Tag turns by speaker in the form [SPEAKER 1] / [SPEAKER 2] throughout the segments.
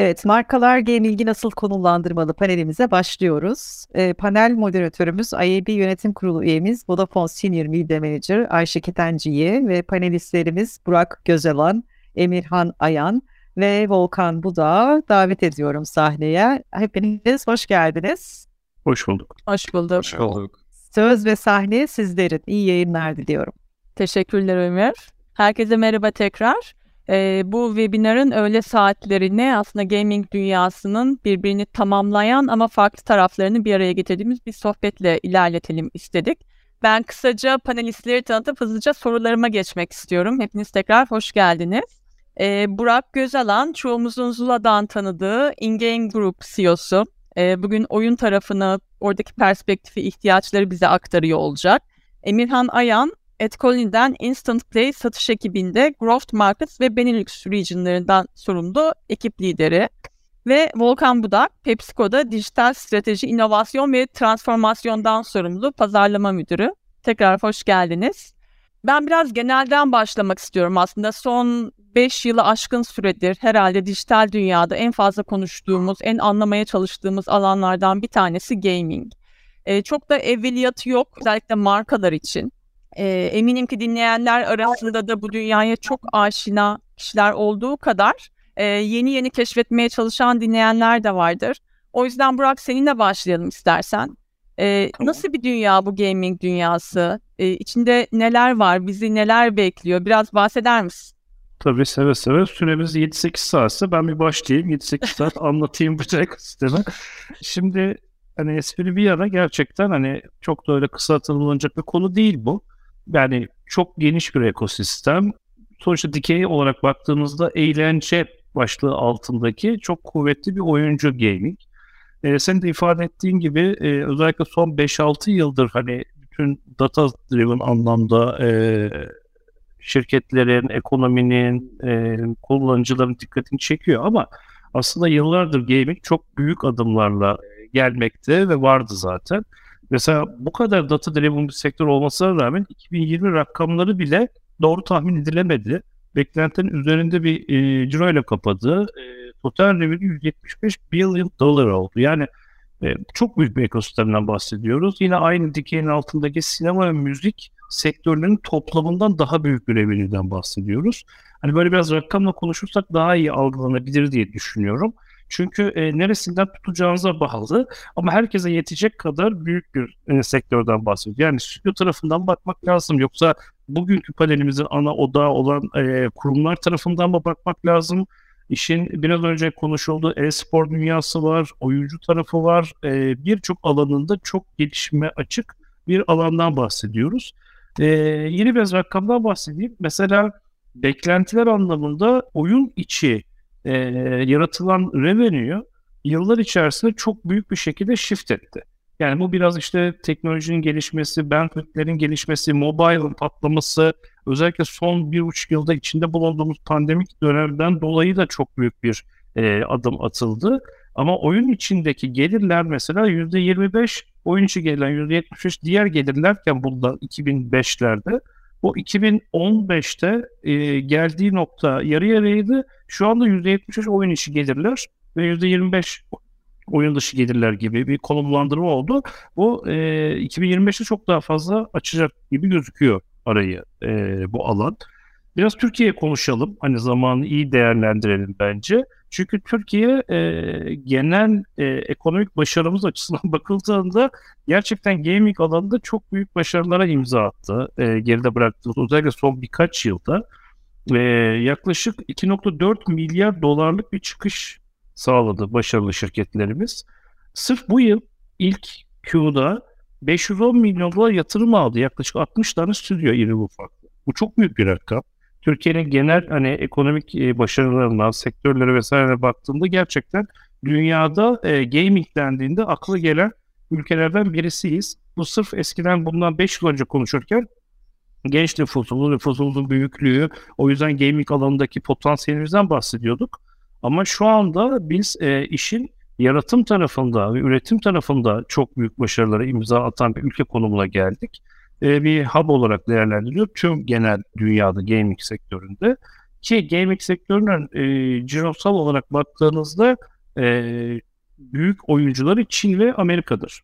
[SPEAKER 1] Evet, markalar gaming'i nasıl konumlandırmalı panelimize başlıyoruz. E, panel moderatörümüz IAB Yönetim Kurulu üyemiz Vodafone Senior Media Manager Ayşe Ketenciyi ve panelistlerimiz Burak Gözalan, Emirhan Ayan ve Volkan Buda davet ediyorum sahneye. Hepiniz hoş geldiniz.
[SPEAKER 2] Hoş bulduk.
[SPEAKER 3] Hoş bulduk.
[SPEAKER 4] Hoş bulduk.
[SPEAKER 1] Söz ve sahne sizlerin. İyi yayınlar diliyorum.
[SPEAKER 3] Teşekkürler Ömer. Herkese merhaba tekrar. Ee, bu webinarın öğle saatlerini aslında gaming dünyasının birbirini tamamlayan ama farklı taraflarını bir araya getirdiğimiz bir sohbetle ilerletelim istedik. Ben kısaca panelistleri tanıtıp hızlıca sorularıma geçmek istiyorum. Hepiniz tekrar hoş geldiniz. Ee, Burak Gözalan, çoğumuzun Zula'dan tanıdığı InGame Group CEO'su. Ee, bugün oyun tarafını, oradaki perspektifi, ihtiyaçları bize aktarıyor olacak. Emirhan Ayan, Etcolin'den Instant Play satış ekibinde Growth Markets ve Benelux regionlarından sorumlu ekip lideri. Ve Volkan Budak, PepsiCo'da dijital strateji, inovasyon ve transformasyondan sorumlu pazarlama müdürü. Tekrar hoş geldiniz. Ben biraz genelden başlamak istiyorum aslında. Son 5 yılı aşkın süredir herhalde dijital dünyada en fazla konuştuğumuz, en anlamaya çalıştığımız alanlardan bir tanesi gaming. Ee, çok da evveliyatı yok özellikle markalar için. Ee, eminim ki dinleyenler arasında da bu dünyaya çok aşina kişiler olduğu kadar e, yeni yeni keşfetmeye çalışan dinleyenler de vardır. O yüzden Burak seninle başlayalım istersen. Ee, tamam. Nasıl bir dünya bu gaming dünyası? Ee, içinde neler var? Bizi neler bekliyor? Biraz bahseder misin?
[SPEAKER 2] Tabii seve seve. Süremiz 7-8 saatse ben bir başlayayım. 7-8 saat anlatayım bu ekosistemi. Şimdi hani espri bir yana gerçekten hani çok da öyle kısa tanımlanacak bir konu değil bu. Yani çok geniş bir ekosistem. Sonuçta dikey olarak baktığımızda eğlence başlığı altındaki çok kuvvetli bir oyuncu gaming. E, senin de ifade ettiğin gibi e, özellikle son 5-6 yıldır hani bütün data driven anlamda e, şirketlerin, ekonominin, e, kullanıcıların dikkatini çekiyor ama aslında yıllardır gaming çok büyük adımlarla gelmekte ve vardı zaten. Mesela bu kadar data driven bir sektör olmasına rağmen 2020 rakamları bile doğru tahmin edilemedi. Beklentinin üzerinde bir e, ciro ile kapadı. E, total revenue 175 billion dolar oldu. Yani e, çok büyük bir ekosistemden bahsediyoruz. Yine aynı dikeyin altındaki sinema ve müzik sektörlerinin toplamından daha büyük bir revenue'den bahsediyoruz. Hani böyle biraz rakamla konuşursak daha iyi algılanabilir diye düşünüyorum. Çünkü e, neresinden tutacağınıza bağlı ama herkese yetecek kadar büyük bir e, sektörden bahsediyoruz. Yani stüdyo tarafından bakmak lazım yoksa bugünkü panelimizin ana odağı olan e, kurumlar tarafından mı bakmak lazım? İşin biraz önce konuşulduğu e-spor dünyası var, oyuncu tarafı var. E, Birçok alanında çok gelişme açık bir alandan bahsediyoruz. E, yeni biraz rakamdan bahsedeyim. Mesela beklentiler anlamında oyun içi e, yaratılan revenue yıllar içerisinde çok büyük bir şekilde shift etti. Yani bu biraz işte teknolojinin gelişmesi, bandwidthlerin gelişmesi, mobile'ın patlaması, özellikle son bir buçuk yılda içinde bulunduğumuz pandemik dönemden dolayı da çok büyük bir e, adım atıldı. Ama oyun içindeki gelirler mesela %25, oyun içi gelen %75 diğer gelirlerken bundan 2005'lerde o 2015'te e, geldiği nokta yarı yarıydı. Şu anda %73 oyun içi gelirler ve %25 oyun dışı gelirler gibi bir konumlandırma oldu. Bu e, 2025'te çok daha fazla açacak gibi gözüküyor arayı e, bu alan. Biraz Türkiye konuşalım. Hani zamanı iyi değerlendirelim bence. Çünkü Türkiye e, genel e, ekonomik başarımız açısından bakıldığında gerçekten gaming alanında çok büyük başarılara imza attı. E, geride bıraktığımız özellikle son birkaç yılda. E, yaklaşık 2.4 milyar dolarlık bir çıkış sağladı başarılı şirketlerimiz. Sırf bu yıl ilk Q'da 510 milyon dolar yatırım aldı. Yaklaşık 60 tane stüdyo iri ufaklı. Bu çok büyük bir rakam. Türkiye'nin genel hani ekonomik e, başarılarına, sektörlere vesaire baktığında gerçekten dünyada e, gaming dendiğinde aklı gelen ülkelerden birisiyiz. Bu sırf eskiden bundan 5 yıl önce konuşurken genç nüfusun, nüfusumuzun büyüklüğü, o yüzden gaming alanındaki potansiyelimizden bahsediyorduk. Ama şu anda biz e, işin yaratım tarafında ve üretim tarafında çok büyük başarılara imza atan bir ülke konumuna geldik. E, bir hub olarak değerlendiriliyor tüm genel dünyada gaming sektöründe. Ki gaming sektörünün e, cirosal olarak baktığınızda e, büyük oyuncuları Çin ve Amerika'dır.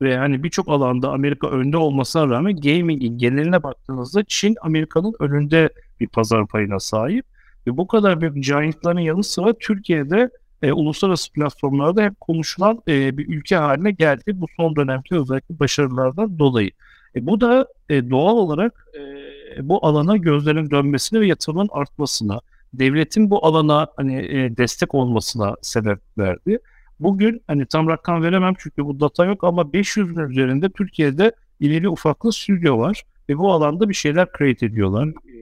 [SPEAKER 2] Ve hani birçok alanda Amerika önde olmasına rağmen gaming'in geneline baktığınızda Çin Amerika'nın önünde bir pazar payına sahip. Ve bu kadar büyük giantların yanı sıra Türkiye'de e, uluslararası platformlarda hep konuşulan e, bir ülke haline geldi. Bu son dönemki özellikle başarılardan dolayı. E, bu da e, doğal olarak e, bu alana gözlerin dönmesine ve yatırımın artmasına, devletin bu alana hani e, destek olmasına sebep verdi. Bugün hani tam rakam veremem çünkü bu data yok ama 500'ün üzerinde Türkiye'de ileri ufaklı stüdyo var ve bu alanda bir şeyler create ediyorlar, e,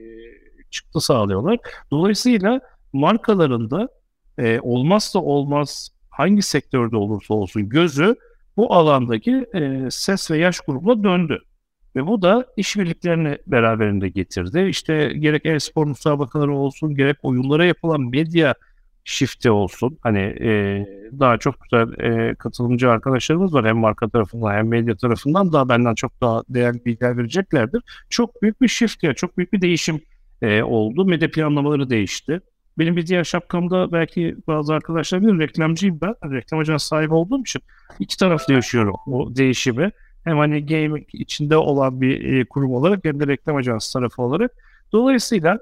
[SPEAKER 2] çıktı sağlıyorlar. Dolayısıyla markalarında e, olmazsa olmaz hangi sektörde olursa olsun gözü bu alandaki e, ses ve yaş grubuna döndü. Ve bu da işbirliklerini beraberinde getirdi. İşte gerek e-spor müsabakaları olsun, gerek oyunlara yapılan medya shift'e olsun. Hani e, daha çok güzel e, katılımcı arkadaşlarımız var hem marka tarafından hem medya tarafından daha benden çok daha değerli bilgiler vereceklerdir. Çok büyük bir shift ya, çok büyük bir değişim e, oldu. Medya planlamaları değişti. Benim bir diğer şapkamda belki bazı arkadaşlar bilir reklamcıyım ben. Reklam ajansı sahibi olduğum için iki taraflı yaşıyorum bu değişimi. Hem hani gaming içinde olan bir e, kurum olarak hem de reklam ajansı tarafı olarak. Dolayısıyla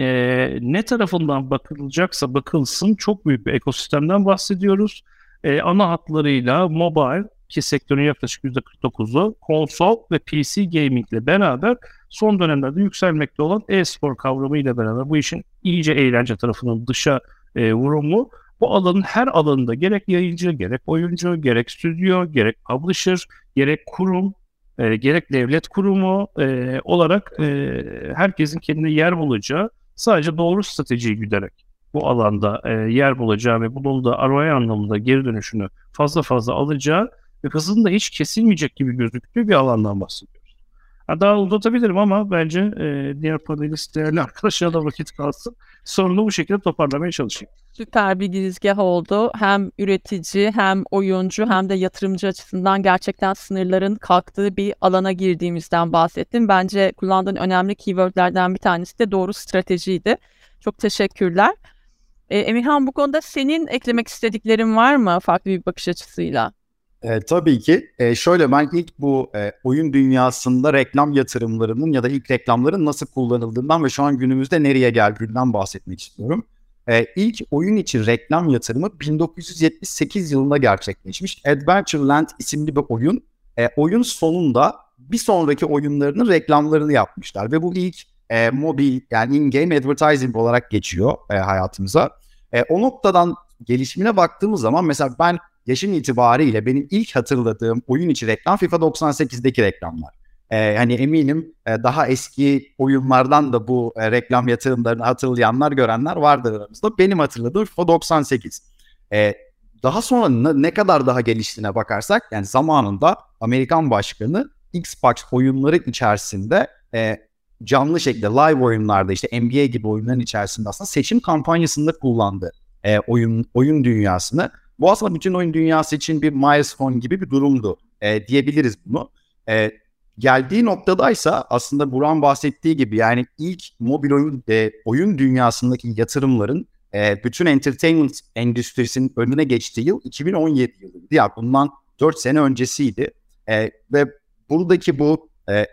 [SPEAKER 2] e, ne tarafından bakılacaksa bakılsın çok büyük bir ekosistemden bahsediyoruz. E, ana hatlarıyla mobile ki sektörün yaklaşık %49'u konsol ve PC gaming ile beraber son dönemlerde yükselmekte olan e-spor kavramı ile beraber bu işin iyice eğlence tarafının dışa e, vurumu bu alanın her alanında gerek yayıncı, gerek oyuncu, gerek stüdyo, gerek publisher, gerek kurum, e, gerek devlet kurumu e, olarak e, herkesin kendine yer bulacağı sadece doğru stratejiyi güderek bu alanda e, yer bulacağı ve bunun da ROI anlamında geri dönüşünü fazla fazla alacağı ve hızın da hiç kesilmeyecek gibi gözüktüğü bir alandan bahsediyoruz. Ha, daha uzatabilirim ama bence e, diğer panelist değerli arkadaşlara da vakit kalsın. Sorunu bu şekilde toparlamaya çalışayım.
[SPEAKER 3] Süper bir girizgah oldu. Hem üretici hem oyuncu hem de yatırımcı açısından gerçekten sınırların kalktığı bir alana girdiğimizden bahsettim. Bence kullandığın önemli keywordlerden bir tanesi de doğru stratejiydi. Çok teşekkürler. E, Emirhan bu konuda senin eklemek istediklerin var mı farklı bir bakış açısıyla?
[SPEAKER 4] E, tabii ki. E, şöyle ben ilk bu e, oyun dünyasında reklam yatırımlarının ya da ilk reklamların nasıl kullanıldığından ve şu an günümüzde nereye geldiğinden bahsetmek istiyorum. E, ilk oyun için reklam yatırımı 1978 yılında gerçekleşmiş. Adventureland isimli bir oyun. E, oyun sonunda bir sonraki oyunlarının reklamlarını yapmışlar ve bu ilk e, mobil yani in-game advertising olarak geçiyor e, hayatımıza. E, o noktadan gelişimine baktığımız zaman mesela ben yaşım itibariyle benim ilk hatırladığım oyun içi reklam FIFA 98'deki reklamlar. Ee, hani eminim e, daha eski oyunlardan da bu e, reklam yatırımlarını hatırlayanlar görenler vardır aramızda. Benim hatırladığım FIFA 98. Ee, daha sonra ne, kadar daha geliştiğine bakarsak yani zamanında Amerikan başkanı Xbox oyunları içerisinde e, canlı şekilde live oyunlarda işte NBA gibi oyunların içerisinde aslında seçim kampanyasında kullandı e, oyun oyun dünyasını. Bu aslında bütün oyun dünyası için bir milestone gibi bir durumdu e, diyebiliriz bunu. E, geldiği noktadaysa aslında Buran bahsettiği gibi yani ilk mobil oyun e, oyun dünyasındaki yatırımların e, bütün entertainment endüstrisinin önüne geçtiği yıl 2017 yılıydı. Yani bundan 4 sene öncesiydi. E, ve buradaki bu e,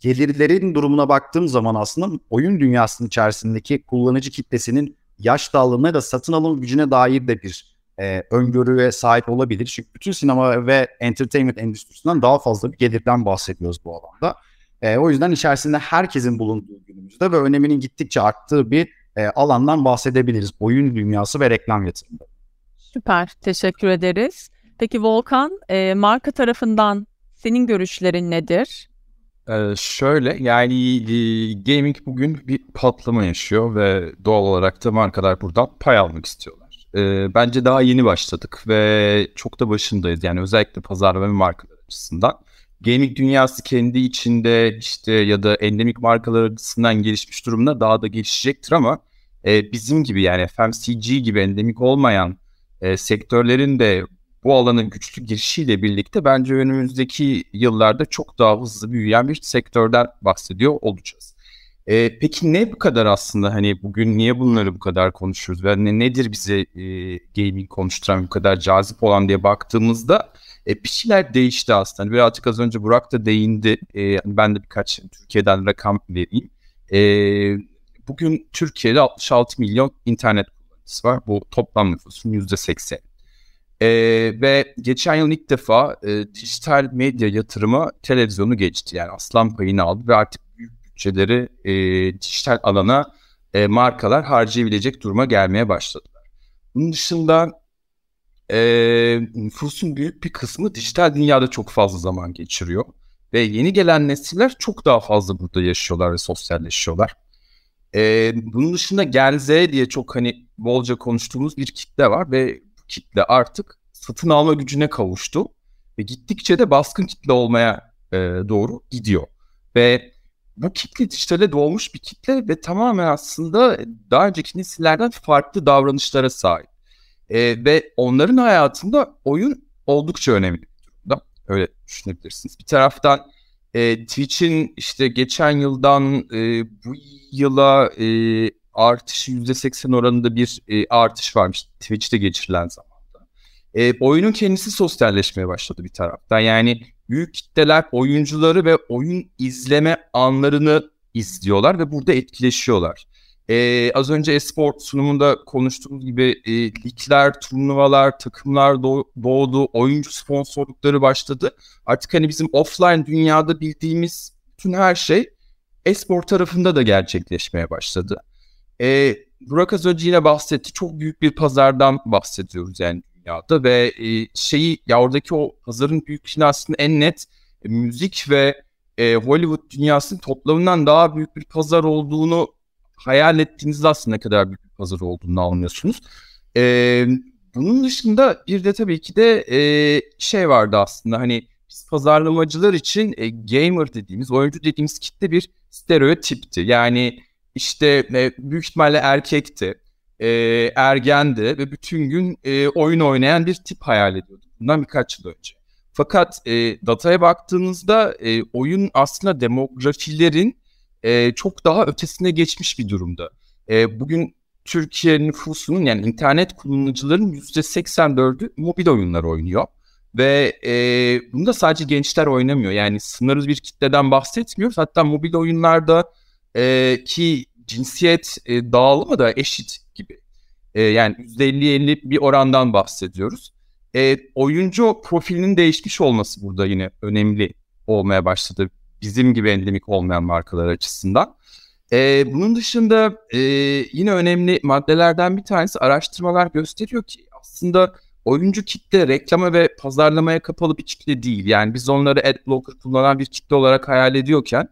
[SPEAKER 4] gelirlerin durumuna baktığım zaman aslında oyun dünyasının içerisindeki kullanıcı kitlesinin yaş dağılımına da satın alım gücüne dair de bir e, öngörüye sahip olabilir. Çünkü bütün sinema ve entertainment endüstrisinden daha fazla bir gelirden bahsediyoruz bu alanda. E, o yüzden içerisinde herkesin bulunduğu günümüzde ve öneminin gittikçe arttığı bir e, alandan bahsedebiliriz. Oyun dünyası ve reklam yatırımı.
[SPEAKER 3] Süper, teşekkür ederiz. Peki Volkan, e, marka tarafından senin görüşlerin nedir?
[SPEAKER 5] Ee, şöyle yani e, gaming bugün bir patlama yaşıyor ve doğal olarak da markalar buradan pay almak istiyorlar. E, bence daha yeni başladık ve çok da başındayız. Yani özellikle pazarlama ve markalar açısından. Gaming dünyası kendi içinde işte ya da endemik markalar açısından gelişmiş durumda daha da gelişecektir ama e, bizim gibi yani FMCG gibi endemik olmayan e, sektörlerin de bu alanın güçlü girişiyle birlikte bence önümüzdeki yıllarda çok daha hızlı büyüyen bir sektörden bahsediyor olacağız. E, peki ne bu kadar aslında hani bugün niye bunları bu kadar konuşuyoruz ne, nedir bize e, gaming konuşturan bu kadar cazip olan diye baktığımızda e, bir şeyler değişti aslında. Hani birazcık az önce Burak da değindi. E, ben de birkaç Türkiye'den rakam vereyim. E, bugün Türkiye'de 66 milyon internet kullanıcısı var. Bu toplam nüfusun %80. E, ve geçen yıl ilk defa e, dijital medya yatırımı televizyonu geçti. Yani aslan payını aldı ve artık bütçeleri e, dijital alana e, markalar harcayabilecek duruma gelmeye başladılar. Bunun dışında e, nüfusun büyük bir kısmı dijital dünyada çok fazla zaman geçiriyor. Ve yeni gelen nesiller çok daha fazla burada yaşıyorlar ve sosyalleşiyorlar. E, bunun dışında Gen Z diye çok hani bolca konuştuğumuz bir kitle var ve bu kitle artık satın alma gücüne kavuştu. Ve gittikçe de baskın kitle olmaya e, doğru gidiyor. Ve bu kitle dijitale doğmuş bir kitle ve tamamen aslında daha önceki nesillerden farklı davranışlara sahip. E, ve onların hayatında oyun oldukça önemli bir durumda. Öyle düşünebilirsiniz. Bir taraftan e, Twitch'in işte geçen yıldan e, bu yıla e, artışı %80 oranında bir e, artış varmış Twitch'te geçirilen zamanda. E, oyunun kendisi sosyalleşmeye başladı bir taraftan. Yani büyük kitleler oyuncuları ve oyun izleme anlarını izliyorlar ve burada etkileşiyorlar. Ee, az önce esport sunumunda konuştuğumuz gibi e, ligler, turnuvalar, takımlar doğdu, oyuncu sponsorlukları başladı. Artık hani bizim offline dünyada bildiğimiz bütün her şey esport tarafında da gerçekleşmeye başladı. Ee, Burak az önce yine bahsetti. Çok büyük bir pazardan bahsediyoruz yani dünyada ve e, şeyi ya oradaki o pazarın büyüklüğünü aslında en net e, müzik ve e, Hollywood dünyasının toplamından daha büyük bir pazar olduğunu hayal ettiğinizde aslında ne kadar büyük bir pazar olduğunu anlıyorsunuz. E, bunun dışında bir de tabii ki de e, şey vardı aslında hani biz pazarlamacılar için e, gamer dediğimiz, oyuncu dediğimiz kitle bir stereotipti. Yani işte e, büyük ihtimalle erkekti, e, ergendi ve bütün gün e, oyun oynayan bir tip hayal ediyorduk. Bundan birkaç yıl önce. Fakat e, dataya baktığınızda e, oyun aslında demografilerin e, çok daha ötesine geçmiş bir durumda. E, bugün Türkiye nüfusunun yani internet kullanıcıların %84'ü mobil oyunlar oynuyor. Ve e, bunu da sadece gençler oynamıyor. Yani sınırlı bir kitleden bahsetmiyoruz. Hatta mobil oyunlarda e, ki cinsiyet e, dağılımı da eşit. E, yani %50-50 bir orandan bahsediyoruz. E, oyuncu profilinin değişmiş olması burada yine önemli olmaya başladı bizim gibi endemik olmayan markalar açısından. Ee, bunun dışında e, yine önemli maddelerden bir tanesi araştırmalar gösteriyor ki aslında oyuncu kitle reklama ve pazarlamaya kapalı bir kitle değil. Yani biz onları adblocker kullanan bir kitle olarak hayal ediyorken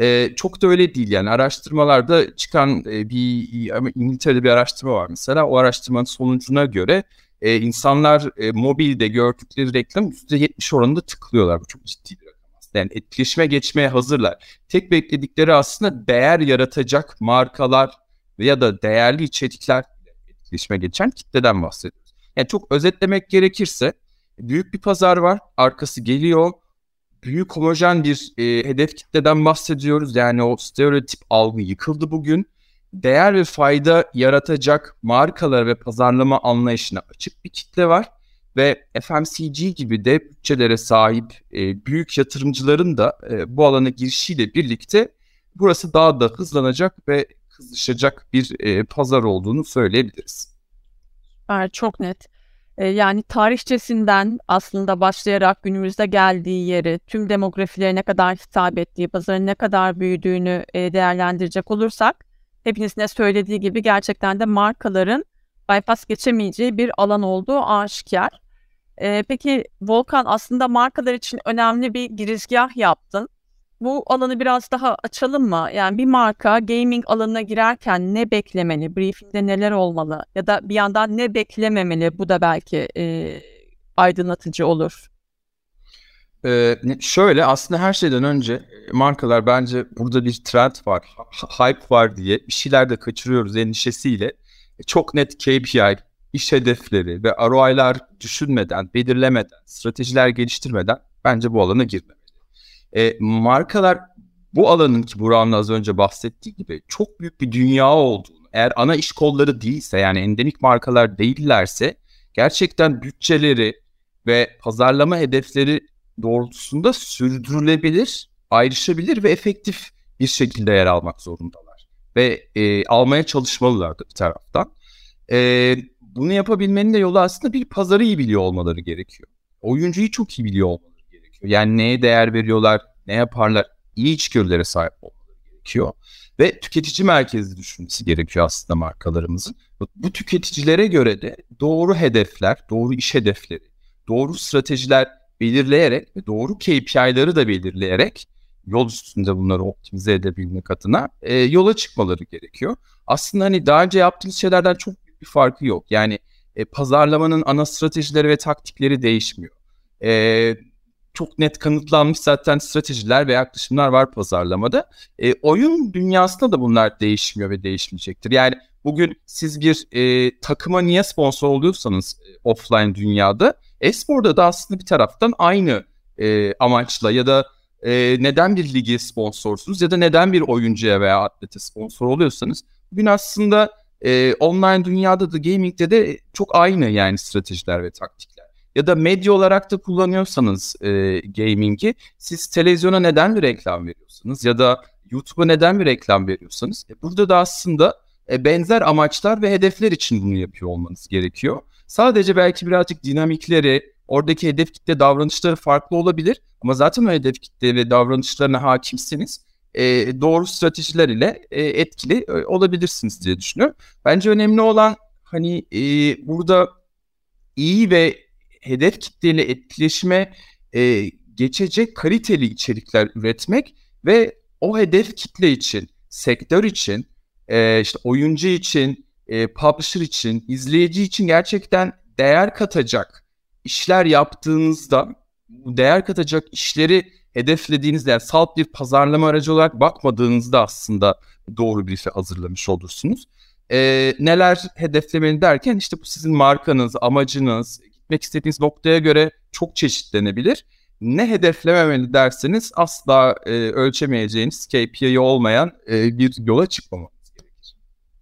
[SPEAKER 5] e, çok da öyle değil. Yani araştırmalarda çıkan e, bir İngiltere'de bir araştırma var mesela. O araştırmanın sonucuna göre e, insanlar e, mobilde gördükleri reklam %70 oranında tıklıyorlar. Bu çok ciddi bir yani etkileşime geçmeye hazırlar. Tek bekledikleri aslında değer yaratacak markalar ya da değerli içerikler etkileşime geçen kitleden bahsediyoruz. Yani çok özetlemek gerekirse büyük bir pazar var, arkası geliyor. Büyük homojen bir e, hedef kitleden bahsediyoruz. Yani o stereotip algı yıkıldı bugün. Değer ve fayda yaratacak markalar ve pazarlama anlayışına açık bir kitle var ve FMCG gibi de bütçelere sahip e, büyük yatırımcıların da e, bu alana girişiyle birlikte burası daha da hızlanacak ve kızışacak bir e, pazar olduğunu söyleyebiliriz.
[SPEAKER 3] Evet, çok net. E, yani tarihçesinden aslında başlayarak günümüzde geldiği yeri, tüm demografileri ne kadar hitap ettiği, pazarın ne kadar büyüdüğünü e, değerlendirecek olursak, hepinizin de söylediği gibi gerçekten de markaların bypass geçemeyeceği bir alan olduğu aşikar. Ee, peki Volkan aslında markalar için önemli bir girizgah yaptın. Bu alanı biraz daha açalım mı? Yani bir marka gaming alanına girerken ne beklemeli? Briefingde neler olmalı? Ya da bir yandan ne beklememeli? Bu da belki e, aydınlatıcı olur.
[SPEAKER 5] Ee, şöyle aslında her şeyden önce markalar bence burada bir trend var, hype var diye bir şeyler de kaçırıyoruz endişesiyle çok net KPI, iş hedefleri ve ROI'lar düşünmeden, belirlemeden, stratejiler geliştirmeden bence bu alana girmemeli. E, markalar bu alanın ki Burak'ın az önce bahsettiği gibi çok büyük bir dünya olduğunu, eğer ana iş kolları değilse yani endemik markalar değillerse gerçekten bütçeleri ve pazarlama hedefleri doğrultusunda sürdürülebilir, ayrışabilir ve efektif bir şekilde yer almak zorundalar. Ve e, almaya çalışmalılar bir taraftan. E, bunu yapabilmenin de yolu aslında bir pazarı iyi biliyor olmaları gerekiyor. Oyuncuyu çok iyi biliyor olmaları gerekiyor. Yani neye değer veriyorlar, ne yaparlar, iyi içgörülere sahip olmaları gerekiyor. Ve tüketici merkezli düşünmesi gerekiyor aslında markalarımızın. Bu tüketicilere göre de doğru hedefler, doğru iş hedefleri, doğru stratejiler belirleyerek ve doğru KPI'ları da belirleyerek yol üstünde bunları optimize edebilmek adına e, yola çıkmaları gerekiyor. Aslında hani daha önce yaptığımız şeylerden çok büyük bir farkı yok. Yani e, pazarlamanın ana stratejileri ve taktikleri değişmiyor. E, çok net kanıtlanmış zaten stratejiler ve yaklaşımlar var pazarlamada. E, oyun dünyasında da bunlar değişmiyor ve değişmeyecektir. Yani bugün siz bir e, takıma niye sponsor oluyorsanız e, offline dünyada, esporda da aslında bir taraftan aynı e, amaçla ya da e, neden bir ligi sponsorsunuz ya da neden bir oyuncuya veya atlete sponsor oluyorsanız bugün aslında e, online dünyada da gaming'de de çok aynı yani stratejiler ve taktikler. Ya da medya olarak da kullanıyorsanız e, gaming'i siz televizyona neden bir reklam veriyorsunuz ya da YouTube'a neden bir reklam veriyorsanız e, burada da aslında e, benzer amaçlar ve hedefler için bunu yapıyor olmanız gerekiyor. Sadece belki birazcık dinamikleri, oradaki hedef kitle davranışları farklı olabilir ama zaten o hedef kitle ve davranışlarına hakimsiniz. E, doğru stratejiler ile e, etkili e, olabilirsiniz diye düşünüyorum. Bence önemli olan hani e, burada iyi ve hedef kitleyle etkileşime e, geçecek kaliteli içerikler üretmek ve o hedef kitle için, sektör için, e, işte oyuncu için, e, publisher için, izleyici için gerçekten değer katacak işler yaptığınızda değer katacak işleri hedeflediğinizde yani salt bir pazarlama aracı olarak bakmadığınızda aslında doğru bir şey hazırlamış olursunuz. Ee, neler hedeflemeli derken işte bu sizin markanız, amacınız, gitmek istediğiniz noktaya göre çok çeşitlenebilir. Ne hedeflememeli derseniz asla e, ölçemeyeceğiniz KPI olmayan e, bir yola çıkmamak.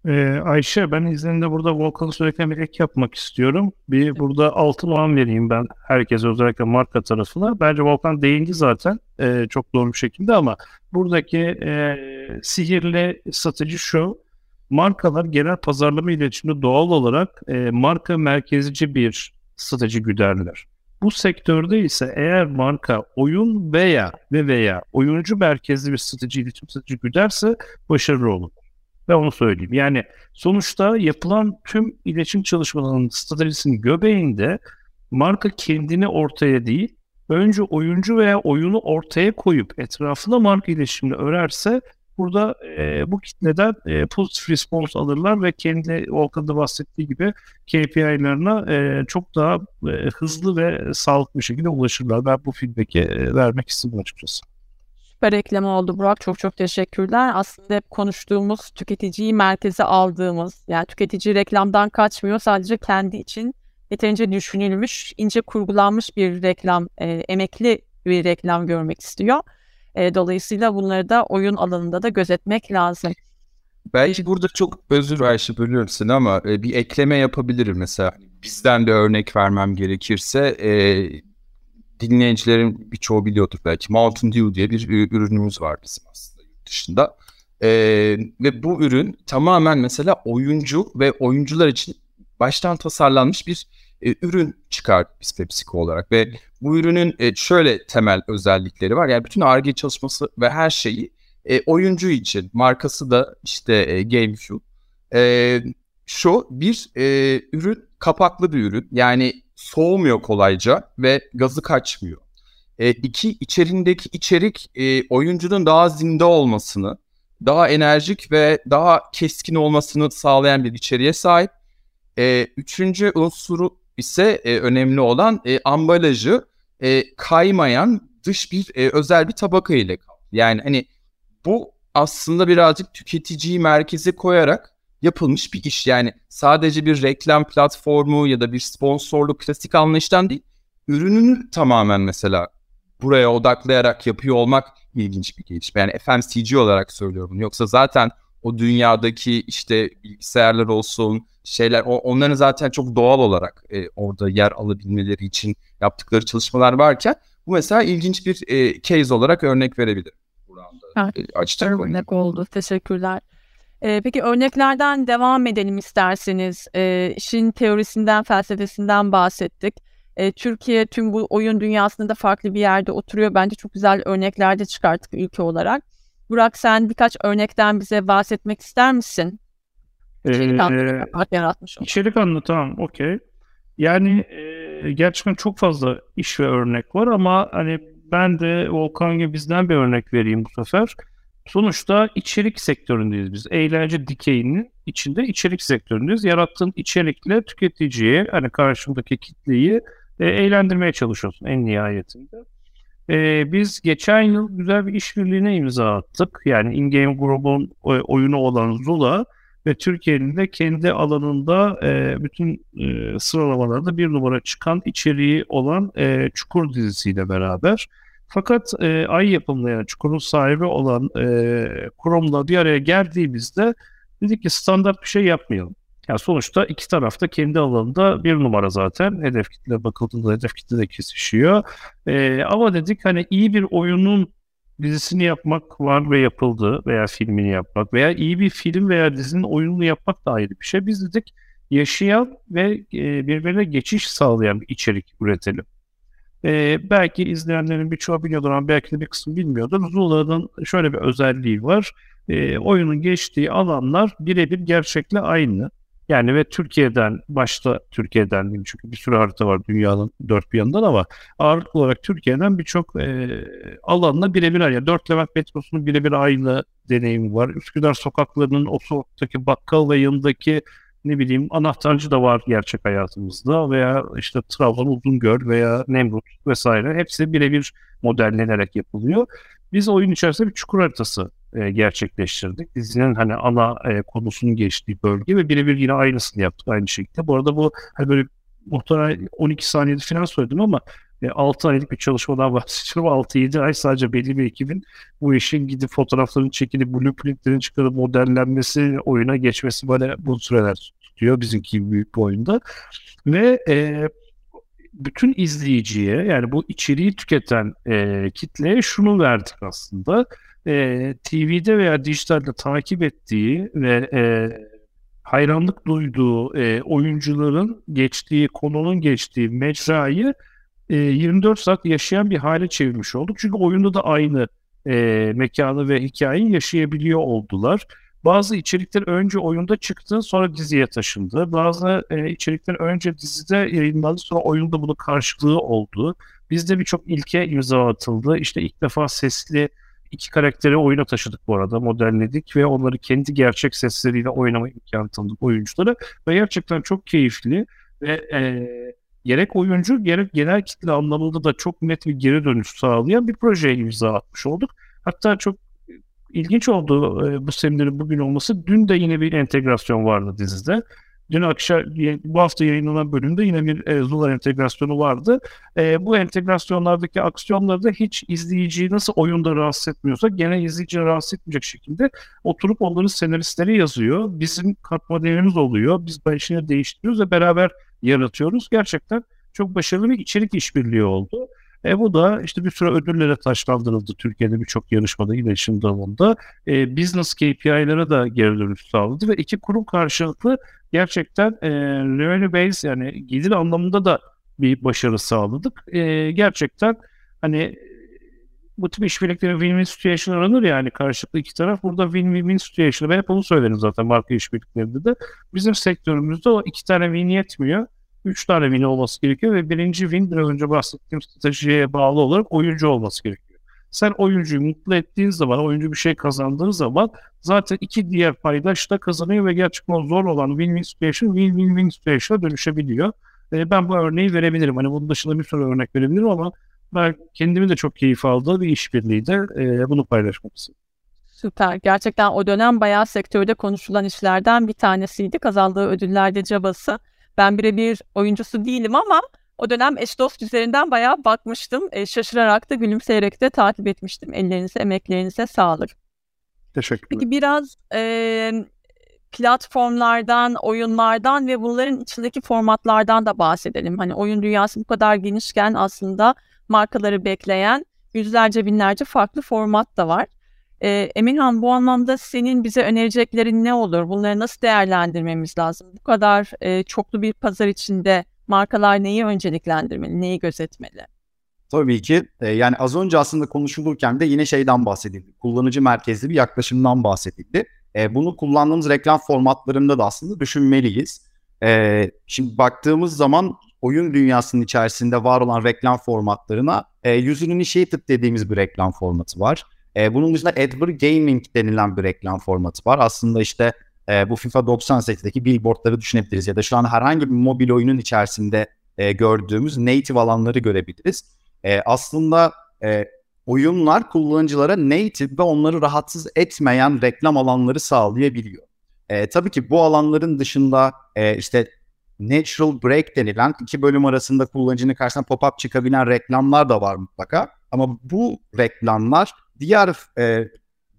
[SPEAKER 2] Ee, Ayşe ben izninle burada Volkan'ı sürekli bir ek yapmak istiyorum. Bir burada altı puan vereyim ben herkese özellikle marka tarafına. Bence Volkan değindi zaten e, çok doğru bir şekilde ama buradaki e, sihirli strateji şu. Markalar genel pazarlama iletişiminde doğal olarak e, marka merkezci bir strateji güderler. Bu sektörde ise eğer marka oyun veya ve veya oyuncu merkezli bir strateji iletişim strateji güderse başarılı olur. Ve onu söyleyeyim. Yani sonuçta yapılan tüm iletişim çalışmalarının stratejisinin göbeğinde marka kendini ortaya değil, önce oyuncu veya oyunu ortaya koyup etrafına marka iletişimini örerse burada e, bu kitleden e, pozitif response alırlar ve kendi Volkan'da bahsettiği gibi KPI'lerine e, çok daha e, hızlı ve sağlıklı bir şekilde ulaşırlar. Ben bu feedback'i e, vermek istedim açıkçası
[SPEAKER 3] süper ekleme oldu Burak. Çok çok teşekkürler. Aslında hep konuştuğumuz tüketiciyi merkeze aldığımız yani tüketici reklamdan kaçmıyor. Sadece kendi için yeterince düşünülmüş, ince kurgulanmış bir reklam, e, emekli bir reklam görmek istiyor. E, dolayısıyla bunları da oyun alanında da gözetmek lazım.
[SPEAKER 5] Belki burada çok özür Ayşe bölüyorum seni ama e, bir ekleme yapabilirim mesela. Bizden de örnek vermem gerekirse e, dinleyicilerin birçoğu biliyordur belki. Mountain Dew diye bir ürünümüz var bizim aslında yurt dışında. Ee, ve bu ürün tamamen mesela oyuncu ve oyuncular için baştan tasarlanmış bir e, ürün çıkar biz PepsiCo olarak ve bu ürünün e, şöyle temel özellikleri var. Yani bütün ARGE çalışması ve her şeyi e, oyuncu için markası da işte e, GameCube. E, şu bir e, ürün kapaklı bir ürün. Yani soğumuyor kolayca ve gazı kaçmıyor. E, iki içerindeki içerik e, oyuncunun daha zinde olmasını, daha enerjik ve daha keskin olmasını sağlayan bir içeriğe sahip. E, üçüncü unsuru ise e, önemli olan e, ambalajı e, kaymayan dış bir e, özel bir tabaka ile Yani hani bu aslında birazcık tüketiciyi merkeze koyarak yapılmış bir iş. Yani sadece bir reklam platformu ya da bir sponsorluk klasik anlayıştan değil, ürününü tamamen mesela buraya odaklayarak yapıyor olmak ilginç bir gelişme. Yani FMCG olarak söylüyorum. Yoksa zaten o dünyadaki işte bilgisayarlar olsun şeyler o, onların zaten çok doğal olarak e, orada yer alabilmeleri için yaptıkları çalışmalar varken bu mesela ilginç bir e, case olarak örnek verebilirim.
[SPEAKER 3] Evet. E, örnek oldu. Teşekkürler. Ee, peki örneklerden devam edelim isterseniz. Ee, işin teorisinden, felsefesinden bahsettik. Ee, Türkiye tüm bu oyun dünyasında farklı bir yerde oturuyor. Bence çok güzel örnekler de çıkarttık ülke olarak. Burak sen birkaç örnekten bize bahsetmek ister misin?
[SPEAKER 2] İçerik ee, yaratmış olan. İçerik anlatamam, okey. Yani e, gerçekten çok fazla iş ve örnek var ama hani ben de Volkan gibi bizden bir örnek vereyim bu sefer. Sonuçta içerik sektöründeyiz biz. Eğlence dikeyinin içinde içerik sektöründeyiz. Yarattığın içerikle tüketiciye hani karşımdaki kitleyi e, eğlendirmeye çalışıyorsun en nihayetinde. E, biz geçen yıl güzel bir işbirliğine imza attık. Yani InGame grubun oyunu olan Zula ve Türkiye'nin de kendi alanında e, bütün e, sıralamalarda bir numara çıkan içeriği olan e, Çukur dizisiyle beraber. Fakat e, ay yapımlı yani Çukur'un sahibi olan e, Chrome'la bir araya geldiğimizde dedik ki standart bir şey yapmayalım. Yani sonuçta iki tarafta kendi alanında bir numara zaten. Hedef kitle bakıldığında hedef kitle de kesişiyor. E, ama dedik hani iyi bir oyunun dizisini yapmak var ve yapıldı veya filmini yapmak veya iyi bir film veya dizinin oyununu yapmak da ayrı bir şey. Biz dedik yaşayan ve e, birbirine geçiş sağlayan bir içerik üretelim. E, belki izleyenlerin birçoğu biliyordur ama belki de bir kısmı bilmiyordur. Zula'nın şöyle bir özelliği var. E, oyunun geçtiği alanlar birebir gerçekle aynı. Yani ve Türkiye'den başta Türkiye'den diyeyim çünkü bir sürü harita var dünyanın dört bir yanından ama ağırlıklı olarak Türkiye'den birçok e, alanla birebir aynı. Dört Levent metrosunun birebir aynı deneyimi var. Üsküdar sokaklarının o sokaktaki bakkal ve yanındaki ne bileyim anahtarcı da var gerçek hayatımızda veya işte Trabzon Uzungöl veya Nemrut vesaire hepsi birebir modellenerek yapılıyor. Biz oyun içerisinde bir çukur haritası e, gerçekleştirdik. Dizinin hani ana e, konusunun geçtiği bölge ve birebir yine aynısını yaptık aynı şekilde. Bu arada bu hani böyle muhtemelen 12 saniyede falan söyledim ama e, 6 aylık bir çalışmadan bahsediyorum. 6-7 ay sadece belli bir ekibin bu işin gidip fotoğrafların çekilip blueprintlerin çıkarıp modellenmesi, oyuna geçmesi böyle bu süreler tutuyor bizimki büyük bir oyunda. Ve e, bütün izleyiciye yani bu içeriği tüketen e, kitleye şunu verdik aslında. E, TV'de veya dijitalde takip ettiği ve e, hayranlık duyduğu e, oyuncuların geçtiği, konunun geçtiği mecrayı e, 24 saat yaşayan bir hale çevirmiş olduk. Çünkü oyunda da aynı e, mekanı ve hikayeyi yaşayabiliyor oldular. Bazı içerikler önce oyunda çıktı sonra diziye taşındı. Bazı e, içerikler önce dizide yayınlandı sonra oyunda bunun karşılığı oldu. Bizde birçok ilke imza atıldı. İşte ilk defa sesli iki karakteri oyuna taşıdık bu arada. Modelledik ve onları kendi gerçek sesleriyle oynama imkanı tanıdık oyunculara. Ve gerçekten çok keyifli ve e, gerek oyuncu gerek genel kitle anlamında da çok net bir geri dönüş sağlayan bir projeye imza atmış olduk. Hatta çok ilginç oldu e, bu seminerin bugün olması. Dün de yine bir entegrasyon vardı dizide. Dün akşam bu hafta yayınlanan bölümde yine bir e, Zula entegrasyonu vardı. E, bu entegrasyonlardaki aksiyonları da hiç izleyiciyi nasıl oyunda rahatsız etmiyorsa gene izleyiciyi rahatsız etmeyecek şekilde oturup onların senaristleri yazıyor. Bizim katma değerimiz oluyor. Biz başını değiştiriyoruz ve beraber yaratıyoruz. Gerçekten çok başarılı bir içerik işbirliği oldu. E bu da işte bir sürü ödüllere taşlandırıldı Türkiye'de birçok yarışmada iletişim dalında. E, business KPI'lere de geri dönüş sağladı ve iki kurum karşılıklı gerçekten e, revenue base yani gelir anlamında da bir başarı sağladık. E, gerçekten hani bu tip işbirlikleri win-win situation aranır yani karşılıklı iki taraf. Burada win-win situation. Ben hep onu söylerim zaten marka işbirliklerinde de. Bizim sektörümüzde o iki tane win yetmiyor üç tane win olması gerekiyor ve birinci win biraz önce bahsettiğim stratejiye bağlı olarak oyuncu olması gerekiyor. Sen oyuncuyu mutlu ettiğin zaman, oyuncu bir şey kazandığı zaman zaten iki diğer paydaş da kazanıyor ve gerçekten zor olan win-win situation win-win-win situation'a dönüşebiliyor. E, ben bu örneği verebilirim. Hani bunun dışında bir sürü örnek verebilirim ama ben kendimi de çok keyif aldığı bir işbirliği de e, bunu paylaşmak istedim.
[SPEAKER 3] Süper. Gerçekten o dönem bayağı sektörde konuşulan işlerden bir tanesiydi. Kazandığı ödüllerde cabası. Ben birebir oyuncusu değilim ama O dönem eş üzerinden bayağı bakmıştım. E, şaşırarak da gülümseyerek de takip etmiştim. Ellerinize, emeklerinize sağlık.
[SPEAKER 2] Teşekkürler.
[SPEAKER 3] Peki biraz e, platformlardan, oyunlardan ve bunların içindeki formatlardan da bahsedelim. Hani oyun dünyası bu kadar genişken aslında markaları bekleyen yüzlerce binlerce farklı format da var. E, Emirhan bu anlamda senin bize önereceklerin ne olur? Bunları nasıl değerlendirmemiz lazım? Bu kadar e, çoklu bir pazar içinde markalar neyi önceliklendirmeli, neyi gözetmeli?
[SPEAKER 4] Tabii ki. E, yani az önce aslında konuşulurken de yine şeyden bahsedildi. Kullanıcı merkezli bir yaklaşımdan bahsedildi. E, bunu kullandığımız reklam formatlarında da aslında düşünmeliyiz. E, şimdi baktığımız zaman oyun dünyasının içerisinde var olan reklam formatlarına e, user initiated dediğimiz bir reklam formatı var. E, bunun dışında Edward Gaming denilen bir reklam formatı var. Aslında işte e, bu FIFA 98'deki billboardları düşünebiliriz ya da şu an herhangi bir mobil oyunun içerisinde e, gördüğümüz native alanları görebiliriz. E, aslında e, oyunlar kullanıcılara native ve onları rahatsız etmeyen reklam alanları sağlayabiliyor. E, tabii ki bu alanların dışında e, işte natural break denilen iki bölüm arasında kullanıcının karşısına pop-up çıkabilen reklamlar da var mutlaka. Ama bu reklamlar diğer e,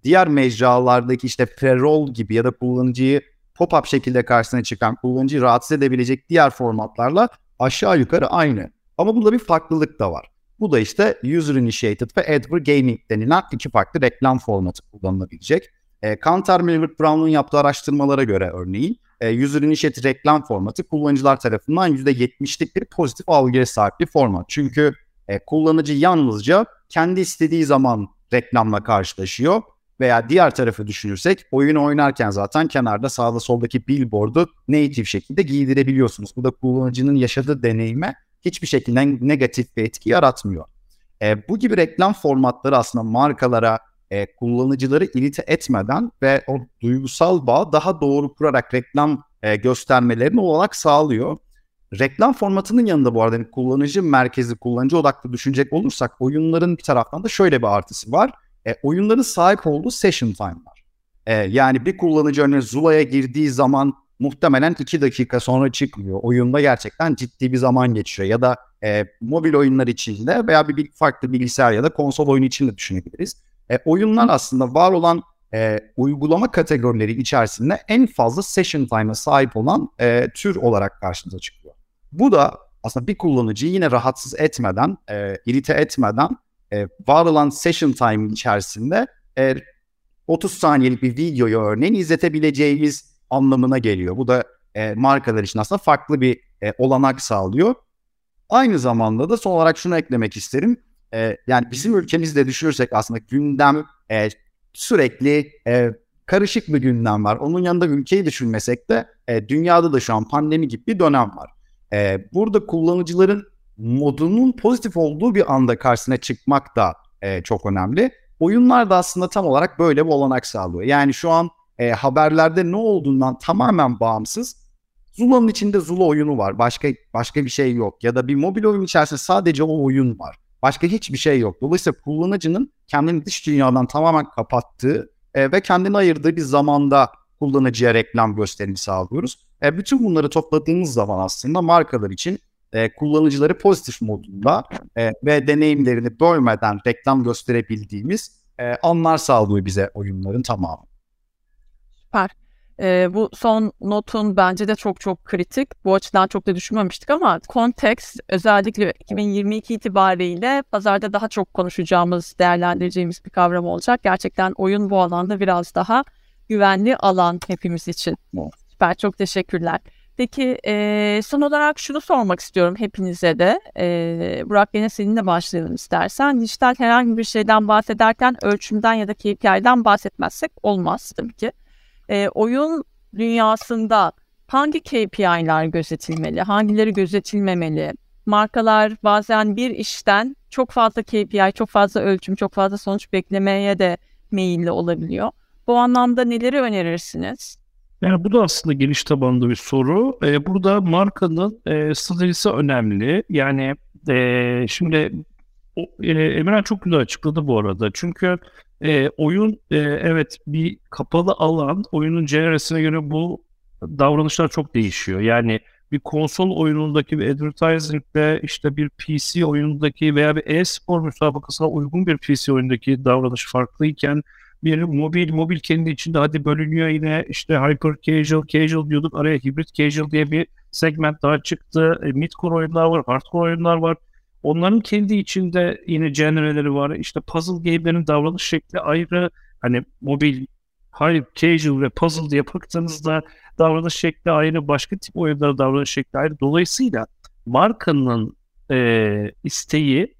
[SPEAKER 4] diğer mecralardaki işte pre-roll gibi ya da kullanıcıyı pop-up şekilde karşısına çıkan kullanıcıyı rahatsız edebilecek diğer formatlarla aşağı yukarı aynı. Ama burada bir farklılık da var. Bu da işte User Initiated ve Adver Gaming denilen iki farklı reklam formatı kullanılabilecek. E, Kantar Millward Brown'un yaptığı araştırmalara göre örneğin e, User Initiated reklam formatı kullanıcılar tarafından %70'lik bir pozitif algıya sahip bir format. Çünkü e, kullanıcı yalnızca kendi istediği zaman reklamla karşılaşıyor. Veya diğer tarafı düşünürsek oyun oynarken zaten kenarda sağda soldaki billboard'u native şekilde giydirebiliyorsunuz. Bu da kullanıcının yaşadığı deneyime hiçbir şekilde negatif bir etki yaratmıyor. E, bu gibi reklam formatları aslında markalara e, kullanıcıları irite etmeden ve o duygusal bağ daha doğru kurarak reklam e, göstermelerini olarak sağlıyor. Reklam formatının yanında bu arada hani kullanıcı merkezi, kullanıcı odaklı düşünecek olursak oyunların bir taraftan da şöyle bir artısı var. E, oyunların sahip olduğu session time var. E, yani bir kullanıcı örneğin Zula'ya girdiği zaman muhtemelen 2 dakika sonra çıkmıyor. Oyunda gerçekten ciddi bir zaman geçiyor. Ya da e, mobil oyunlar içinde veya bir farklı bilgisayar ya da konsol oyunu için de düşünebiliriz. E, oyunlar aslında var olan e, uygulama kategorileri içerisinde en fazla session time'a sahip olan e, tür olarak karşımıza çıkıyor. Bu da aslında bir kullanıcıyı yine rahatsız etmeden, e, irite etmeden e, var olan session time içerisinde e, 30 saniyelik bir videoyu örneğin izletebileceğimiz anlamına geliyor. Bu da e, markalar için aslında farklı bir e, olanak sağlıyor. Aynı zamanda da son olarak şunu eklemek isterim. E, yani bizim ülkemizde düşünürsek aslında gündem e, sürekli e, karışık bir gündem var. Onun yanında ülkeyi düşünmesek de e, dünyada da şu an pandemi gibi bir dönem var. E, burada kullanıcıların modunun pozitif olduğu bir anda karşısına çıkmak da e, çok önemli. Oyunlar da aslında tam olarak böyle bir olanak sağlıyor. Yani şu an e, haberlerde ne olduğundan tamamen bağımsız Zula'nın içinde Zula oyunu var. Başka başka bir şey yok. Ya da bir mobil oyun içerisinde sadece o oyun var. Başka hiçbir şey yok. Dolayısıyla kullanıcının kendini dış dünyadan tamamen kapattığı e, ve kendini ayırdığı bir zamanda kullanıcıya reklam gösterimi sağlıyoruz. E, bütün bunları topladığımız zaman aslında markalar için e, kullanıcıları pozitif modunda e, ve deneyimlerini bölmeden reklam gösterebildiğimiz e, anlar sağlıyor bize oyunların tamamı.
[SPEAKER 3] Süper. E, bu son notun bence de çok çok kritik. Bu açıdan çok da düşünmemiştik ama konteks özellikle 2022 itibariyle pazarda daha çok konuşacağımız, değerlendireceğimiz bir kavram olacak. Gerçekten oyun bu alanda biraz daha güvenli alan hepimiz için. Süper, çok teşekkürler. Peki e, son olarak şunu sormak istiyorum hepinize de. E, Burak yine seninle başlayalım istersen. Dijital herhangi bir şeyden bahsederken ölçümden ya da KPI'den bahsetmezsek olmaz tabii ki. E, oyun dünyasında hangi KPI'ler gözetilmeli, hangileri gözetilmemeli? Markalar bazen bir işten çok fazla KPI, çok fazla ölçüm, çok fazla sonuç beklemeye de meyilli olabiliyor. Bu anlamda neleri önerirsiniz?
[SPEAKER 2] Yani bu da aslında geniş tabanlı bir soru. Ee, burada markanın e, stratejisi önemli. Yani e, şimdi o, e, Emirhan çok güzel açıkladı bu arada. Çünkü e, oyun e, evet bir kapalı alan. Oyunun jeneresine göre bu davranışlar çok değişiyor. Yani bir konsol oyunundaki bir advertisingle işte bir PC oyunundaki veya bir e-spor müsabakasına uygun bir PC oyundaki davranış farklıyken bir mobil mobil kendi içinde hadi bölünüyor yine işte hyper casual casual diyorduk araya hibrit casual diye bir segment daha çıktı. E, mid-core oyunlar var, hardcore oyunlar var. Onların kendi içinde yine genreleri var. İşte puzzle game'lerin davranış şekli ayrı. Hani mobil, high casual ve puzzle diye baktığınızda davranış şekli ayrı. Başka tip oyunlara davranış şekli ayrı. Dolayısıyla markanın e, isteği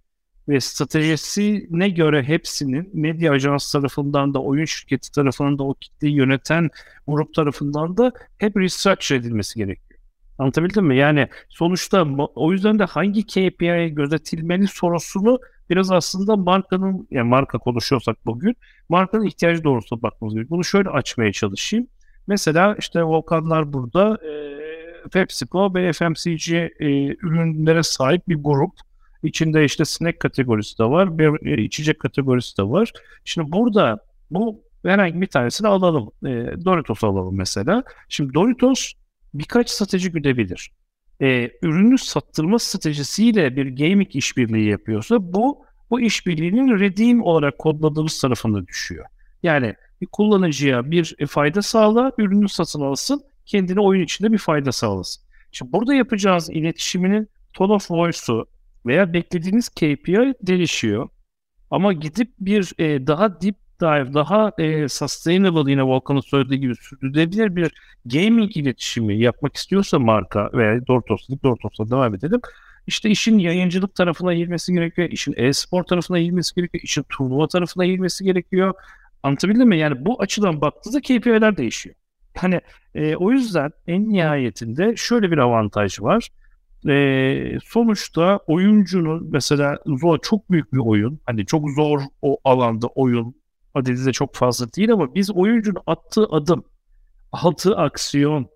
[SPEAKER 2] ve stratejisine göre hepsinin medya ajans tarafından da oyun şirketi tarafından da o kitleyi yöneten grup tarafından da hep restructure edilmesi gerekiyor. Anlatabildim mi? Yani sonuçta o yüzden de hangi KPI'ye gözetilmeli sorusunu biraz aslında markanın, yani marka konuşuyorsak bugün, markanın ihtiyacı doğrultusunda bakmamız gerekiyor. Bunu şöyle açmaya çalışayım. Mesela işte Volkanlar burada e, PepsiCo ve FMCG e, ürünlere sahip bir grup. İçinde işte snack kategorisi de var, bir e, içecek kategorisi de var. Şimdi burada bu herhangi bir tanesini alalım. E, Doritos alalım mesela. Şimdi Doritos birkaç strateji güdebilir. E, ürünü sattırma stratejisiyle bir gaming işbirliği yapıyorsa bu bu işbirliğinin redeem olarak kodladığımız tarafında düşüyor. Yani bir kullanıcıya bir fayda sağla, ürünü satın alsın, kendine oyun içinde bir fayda sağlasın. Şimdi burada yapacağınız iletişiminin tone of voice'u veya beklediğiniz KPI değişiyor. Ama gidip bir e, daha deep dive, daha e, sustainable yine Volkan'ın söylediği gibi sürdürülebilir bir gaming iletişimi yapmak istiyorsa marka veya Dortos dedik, Dortos'la devam edelim. İşte işin yayıncılık tarafına eğilmesi gerekiyor, işin e-spor tarafına eğilmesi gerekiyor, işin turnuva tarafına eğilmesi gerekiyor. Anlatabildim mi? Yani bu açıdan baktığınızda KPI'ler değişiyor. Hani e, o yüzden en nihayetinde şöyle bir avantaj var e, sonuçta oyuncunun mesela zor çok büyük bir oyun hani çok zor o alanda oyun adedi de çok fazla değil ama biz oyuncunun attığı adım attığı aksiyon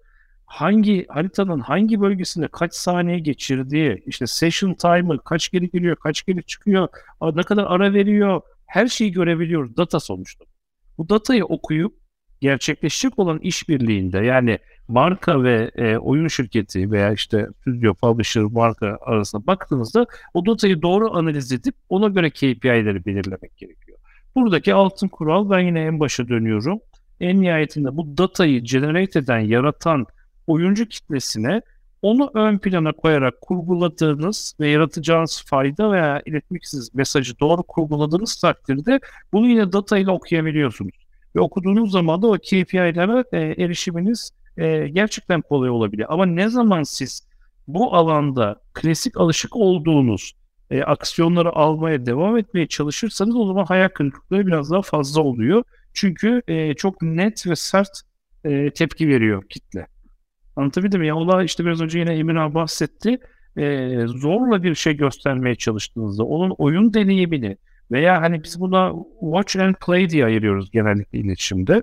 [SPEAKER 2] hangi haritanın hangi bölgesinde kaç saniye geçirdiği işte session timer kaç geri geliyor kaç geri çıkıyor ne kadar ara veriyor her şeyi görebiliyoruz data sonuçta. Bu datayı okuyup gerçekleşecek olan işbirliğinde yani marka ve e, oyun şirketi veya işte stüdyo, publisher, marka arasında baktığınızda o datayı doğru analiz edip ona göre KPI'leri belirlemek gerekiyor. Buradaki altın kural ben yine en başa dönüyorum. En nihayetinde bu datayı generate eden, yaratan oyuncu kitlesine onu ön plana koyarak kurguladığınız ve yaratacağınız fayda veya iletmek mesajı doğru kurguladığınız takdirde bunu yine data ile okuyabiliyorsunuz. Ve okuduğunuz zaman da o KPI'lere e, erişiminiz e, gerçekten kolay olabilir. Ama ne zaman siz bu alanda klasik alışık olduğunuz e, aksiyonları almaya devam etmeye çalışırsanız o zaman hayal kırıklıkları biraz daha fazla oluyor. Çünkü e, çok net ve sert e, tepki veriyor kitle. Anlatabildim? Ya olay işte biraz önce yine abi bahsetti. E, zorla bir şey göstermeye çalıştığınızda onun oyun deneyimini veya hani biz buna watch and play diye ayırıyoruz genellikle iletişimde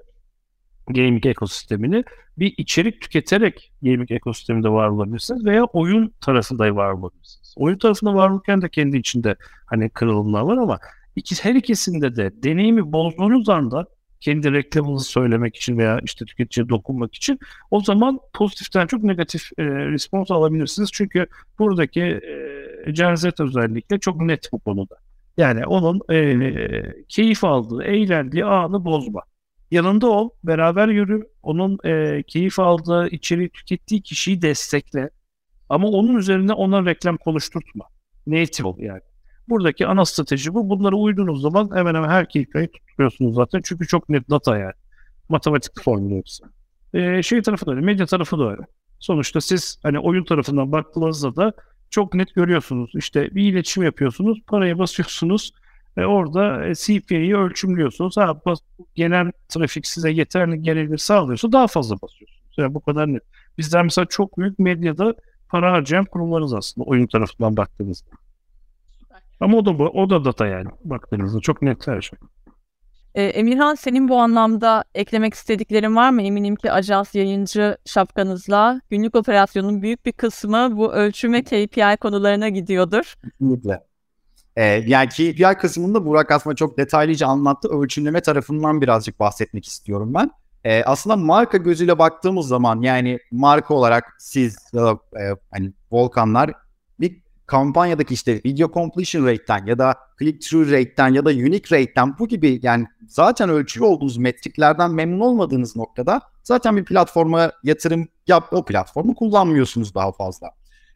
[SPEAKER 2] gaming ekosistemini bir içerik tüketerek gaming ekosisteminde var olabilirsiniz veya oyun tarafında var olabilirsiniz. Oyun tarafında var olurken de kendi içinde hani kırılımlar var ama iki, her ikisinde de deneyimi bozduğunuz anda kendi reklamınızı söylemek için veya işte tüketiciye dokunmak için o zaman pozitiften çok negatif e, respons alabilirsiniz. Çünkü buradaki e, Gen Z özellikle çok net bu konuda. Yani onun e, keyif aldığı, eğlendiği anı bozma yanında ol, beraber yürü, onun e, keyif aldığı, içeriği tükettiği kişiyi destekle. Ama onun üzerine ona reklam konuşturtma. Native ol yani. Buradaki ana strateji bu. Bunları uyduğunuz zaman hemen hemen her KPI'yi tutuyorsunuz zaten. Çünkü çok net data yani. Matematik formülü hepsi. Ee, şey tarafı da öyle, medya tarafı da öyle. Sonuçta siz hani oyun tarafından baktığınızda da çok net görüyorsunuz. İşte bir iletişim yapıyorsunuz, paraya basıyorsunuz ve orada e, CPA'yı ölçümlüyorsunuz. Ha, bas, genel trafik size yeterli gerilim sağlıyorsa daha fazla basıyorsunuz. Yani bu kadar net. Bizler mesela çok büyük medyada para harcayan kurumlarız aslında oyun tarafından baktığınızda. Ama o da bu, o da data yani baktığınızda çok net her şey.
[SPEAKER 3] E, Emirhan senin bu anlamda eklemek istediklerin var mı? Eminim ki ajans yayıncı şapkanızla günlük operasyonun büyük bir kısmı bu ölçüm ve KPI konularına gidiyordur.
[SPEAKER 4] Kesinlikle. Ee, yani KPI kısmında Burak aslında çok detaylıca anlattı. Ölçümleme tarafından birazcık bahsetmek istiyorum ben. E, aslında marka gözüyle baktığımız zaman yani marka olarak siz da e, hani Volkanlar bir kampanyadaki işte video completion rate'ten ya da click through rate'ten ya da unique rate'ten bu gibi yani zaten ölçülü olduğunuz metriklerden memnun olmadığınız noktada zaten bir platforma yatırım yap o platformu kullanmıyorsunuz daha fazla.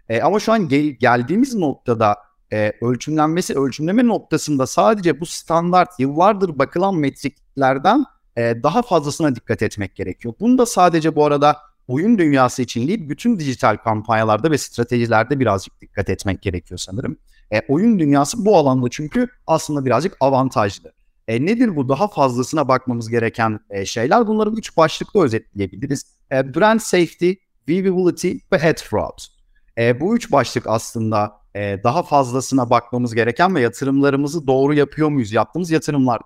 [SPEAKER 4] E, ama şu an gel, geldiğimiz noktada e, ölçümlenmesi ölçümleme noktasında sadece bu standart yıllardır bakılan metriklerden e, daha fazlasına dikkat etmek gerekiyor. Bunu da sadece bu arada oyun dünyası için değil bütün dijital kampanyalarda ve stratejilerde birazcık dikkat etmek gerekiyor sanırım. E, oyun dünyası bu alanda çünkü aslında birazcık avantajlı. E, nedir bu? Daha fazlasına bakmamız gereken e, şeyler. Bunları üç başlıkta özetleyebiliriz. E, brand safety, viewability ve ad fraud. E, bu üç başlık aslında e, daha fazlasına bakmamız gereken ve yatırımlarımızı doğru yapıyor muyuz? Yaptığımız yatırımlar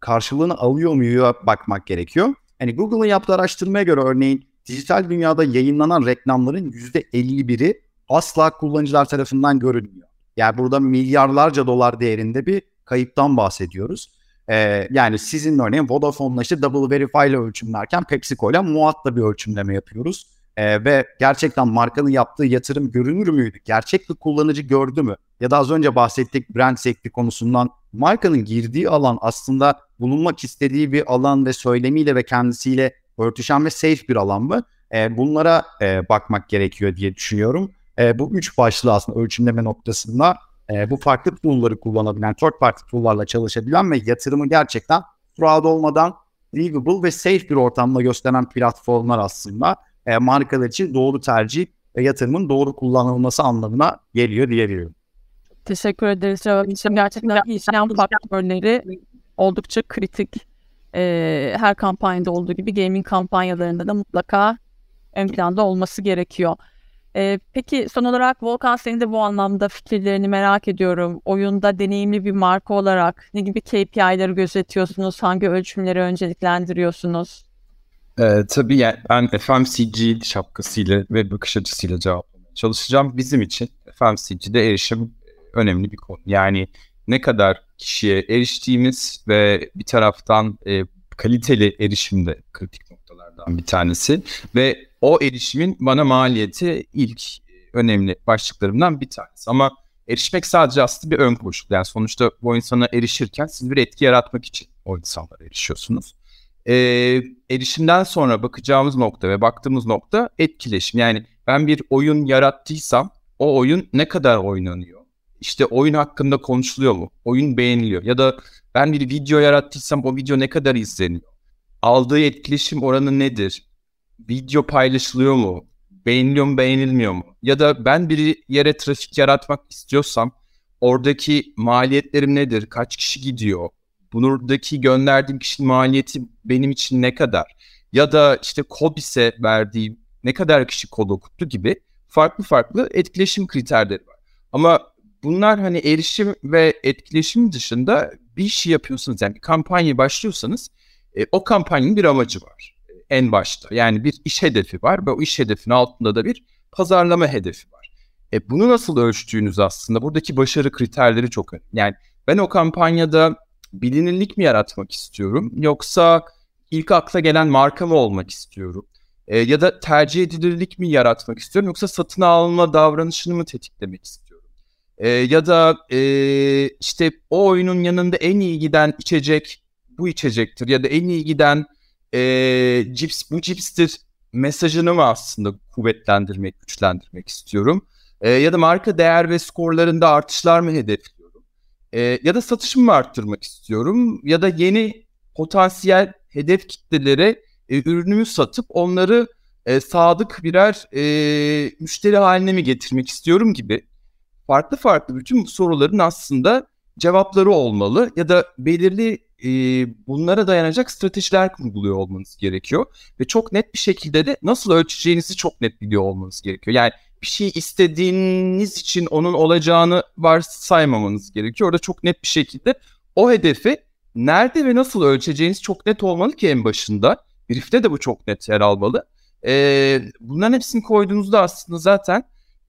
[SPEAKER 4] karşılığını alıyor muyuz bakmak gerekiyor. Hani Google'ın yaptığı araştırmaya göre örneğin dijital dünyada yayınlanan reklamların %51'i asla kullanıcılar tarafından görülmüyor. Yani burada milyarlarca dolar değerinde bir kayıptan bahsediyoruz. Ee, yani sizin örneğin Vodafone'la işte double verify ile ölçümlerken PepsiCo ile Muat'la bir ölçümleme yapıyoruz. Ee, ve gerçekten markanın yaptığı yatırım görünür müydü? Gerçek bir kullanıcı gördü mü? Ya da az önce bahsettik brand safety konusundan markanın girdiği alan aslında bulunmak istediği bir alan ve söylemiyle ve kendisiyle örtüşen ve safe bir alan mı? E, bunlara e, bakmak gerekiyor diye düşünüyorum. E, bu üç başlığı aslında ölçümleme noktasında e, bu farklı tool'ları kullanabilen, third party tool'larla çalışabilen ve yatırımı gerçekten fraud olmadan livable ve safe bir ortamda gösteren platformlar aslında e, markalar için doğru tercih ve yatırımın doğru kullanılması anlamına geliyor diyebilirim.
[SPEAKER 3] Teşekkür ederiz cevap. Gerçekten işlem faktörleri oldukça kritik. Ee, her kampanyada olduğu gibi gaming kampanyalarında da mutlaka ön planda olması gerekiyor. Ee, peki son olarak Volkan senin de bu anlamda fikirlerini merak ediyorum. Oyunda deneyimli bir marka olarak ne gibi KPI'leri gözetiyorsunuz? Hangi ölçümleri önceliklendiriyorsunuz?
[SPEAKER 5] Ee, tabii yani ben FMCG şapkasıyla ve bakış açısıyla cevaplamaya çalışacağım. Bizim için FMCG'de erişim önemli bir konu. Yani ne kadar kişiye eriştiğimiz ve bir taraftan e, kaliteli erişim de kritik noktalardan bir tanesi. Ve o erişimin bana maliyeti ilk önemli başlıklarımdan bir tanesi. Ama erişmek sadece aslında bir ön koşul. Yani sonuçta bu insana erişirken siz bir etki yaratmak için o insanlara erişiyorsunuz. Ee, erişimden sonra bakacağımız nokta ve baktığımız nokta etkileşim. Yani ben bir oyun yarattıysam o oyun ne kadar oynanıyor? İşte oyun hakkında konuşuluyor mu? Oyun beğeniliyor. Ya da ben bir video yarattıysam o video ne kadar izleniyor? Aldığı etkileşim oranı nedir? Video paylaşılıyor mu? Beğeniliyor mu, beğenilmiyor mu? Ya da ben bir yere trafik yaratmak istiyorsam oradaki maliyetlerim nedir? Kaç kişi gidiyor? Buradaki gönderdiğim kişinin maliyeti benim için ne kadar? Ya da işte kod ise verdiğim ne kadar kişi kod okuttu gibi farklı farklı etkileşim kriterleri var. Ama bunlar hani erişim ve etkileşim dışında bir şey yapıyorsunuz. Yani bir kampanya başlıyorsanız e, o kampanyanın bir amacı var e, en başta. Yani bir iş hedefi var ve o iş hedefinin altında da bir pazarlama hedefi var. E, bunu nasıl ölçtüğünüz aslında buradaki başarı kriterleri çok önemli. Yani ben o kampanyada bilinirlik mi yaratmak istiyorum yoksa ilk akla gelen marka mı olmak istiyorum? E, ya da tercih edilirlik mi yaratmak istiyorum yoksa satın alma davranışını mı tetiklemek istiyorum? E, ya da e, işte o oyunun yanında en iyi giden içecek bu içecektir ya da en iyi giden e, cips bu cipstir mesajını mı aslında kuvvetlendirmek, güçlendirmek istiyorum? E, ya da marka değer ve skorlarında artışlar mı hedefliyorum? E, ya da satışımı mı arttırmak istiyorum? Ya da yeni potansiyel hedef kitlelere e, ürünümü satıp onları e, sadık birer e, müşteri haline mi getirmek istiyorum gibi farklı farklı bütün bu soruların aslında cevapları olmalı ya da belirli e, bunlara dayanacak stratejiler kurguluyor olmanız gerekiyor. Ve çok net bir şekilde de nasıl ölçeceğinizi çok net biliyor olmanız gerekiyor. Yani bir şey istediğiniz için onun olacağını varsaymamanız gerekiyor. Orada çok net bir şekilde o hedefi nerede ve nasıl ölçeceğiniz çok net olmalı ki en başında. Brief'te de bu çok net yer almalı. Ee, bunların hepsini koyduğunuzda aslında zaten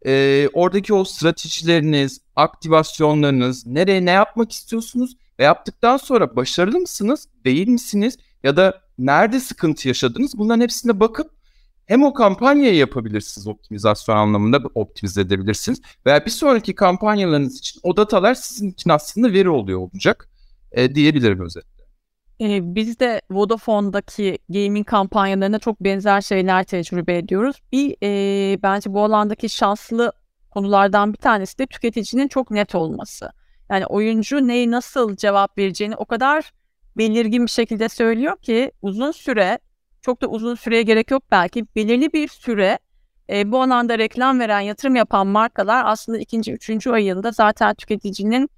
[SPEAKER 5] e, oradaki o stratejileriniz, aktivasyonlarınız, nereye ne yapmak istiyorsunuz ve yaptıktan sonra başarılı mısınız, değil misiniz ya da nerede sıkıntı yaşadınız bunların hepsine bakıp hem o kampanyayı yapabilirsiniz optimizasyon anlamında optimize edebilirsiniz. Veya bir sonraki kampanyalarınız için o datalar sizin için aslında veri oluyor olacak e, diyebilirim özetle.
[SPEAKER 3] Ee, biz de Vodafone'daki gaming kampanyalarına çok benzer şeyler tecrübe ediyoruz. Bir e, bence bu alandaki şanslı konulardan bir tanesi de tüketicinin çok net olması. Yani oyuncu neyi nasıl cevap vereceğini o kadar belirgin bir şekilde söylüyor ki uzun süre çok da uzun süreye gerek yok belki belirli bir süre e, bu alanda reklam veren yatırım yapan markalar aslında ikinci, üçüncü ayında zaten tüketicinin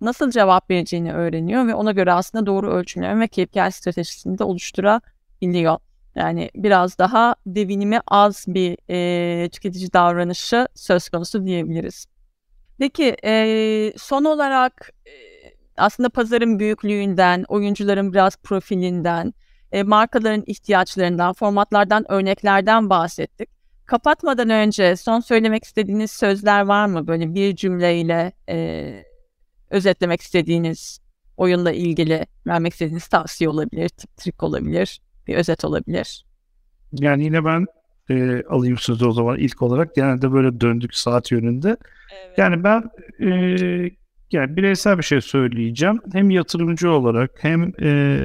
[SPEAKER 3] nasıl cevap vereceğini öğreniyor ve ona göre aslında doğru ölçümleme ve KPI stratejisini de oluşturabiliyor. Yani biraz daha devinimi az bir e, tüketici davranışı söz konusu diyebiliriz. Peki e, son olarak e, aslında pazarın büyüklüğünden, oyuncuların biraz profilinden, e, markaların ihtiyaçlarından, formatlardan, örneklerden bahsettik. Kapatmadan önce son söylemek istediğiniz sözler var mı? Böyle bir cümleyle e, özetlemek istediğiniz oyunla ilgili vermek istediğiniz tavsiye olabilir, tip trik olabilir, bir özet olabilir.
[SPEAKER 2] Yani yine ben e, alayım sözü o zaman ilk olarak. Genelde böyle döndük saat yönünde. Evet. Yani ben e, yani bireysel bir şey söyleyeceğim. Hem yatırımcı olarak hem e,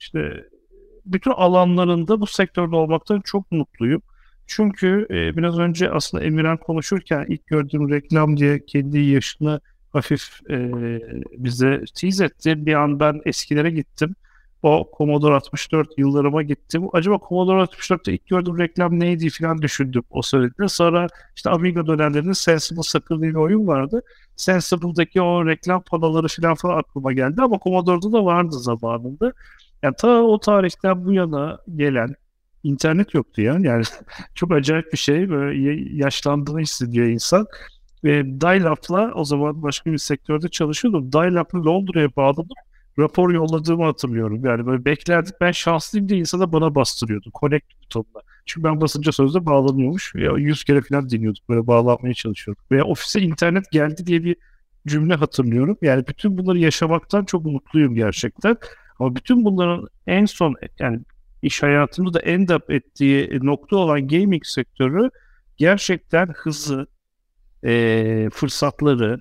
[SPEAKER 2] işte bütün alanlarında bu sektörde olmaktan çok mutluyum. Çünkü e, biraz önce aslında Emirhan konuşurken ilk gördüğüm reklam diye kendi yaşını hafif e, bize tease etti. Bir an ben eskilere gittim. O Commodore 64 yıllarıma gittim. Acaba Commodore 64'te ilk gördüğüm reklam neydi falan düşündüm o söylediğinde. Sonra işte Amiga dönemlerinde Sensible Sakır diye bir oyun vardı. Sensible'daki o reklam panoları falan falan aklıma geldi ama Commodore'da da vardı zamanında. Yani ta o tarihten bu yana gelen internet yoktu ya. Yani çok acayip bir şey. Böyle yaşlandığını hissediyor insan. Ve dial-up'la o zaman başka bir sektörde çalışıyordum. Dial-up'la Londra'ya bağladım. Rapor yolladığımı hatırlıyorum. Yani böyle beklerdik. Ben şanslıyım diye insana bana bastırıyordu. Connect butonuna. Çünkü ben basınca sözde bağlanıyormuş. Ya 100 kere falan dinliyorduk. Böyle bağlanmaya çalışıyorduk. Veya ofise internet geldi diye bir cümle hatırlıyorum. Yani bütün bunları yaşamaktan çok mutluyum gerçekten. Ama bütün bunların en son yani iş hayatını da end up ettiği nokta olan gaming sektörü gerçekten hızı, e, fırsatları,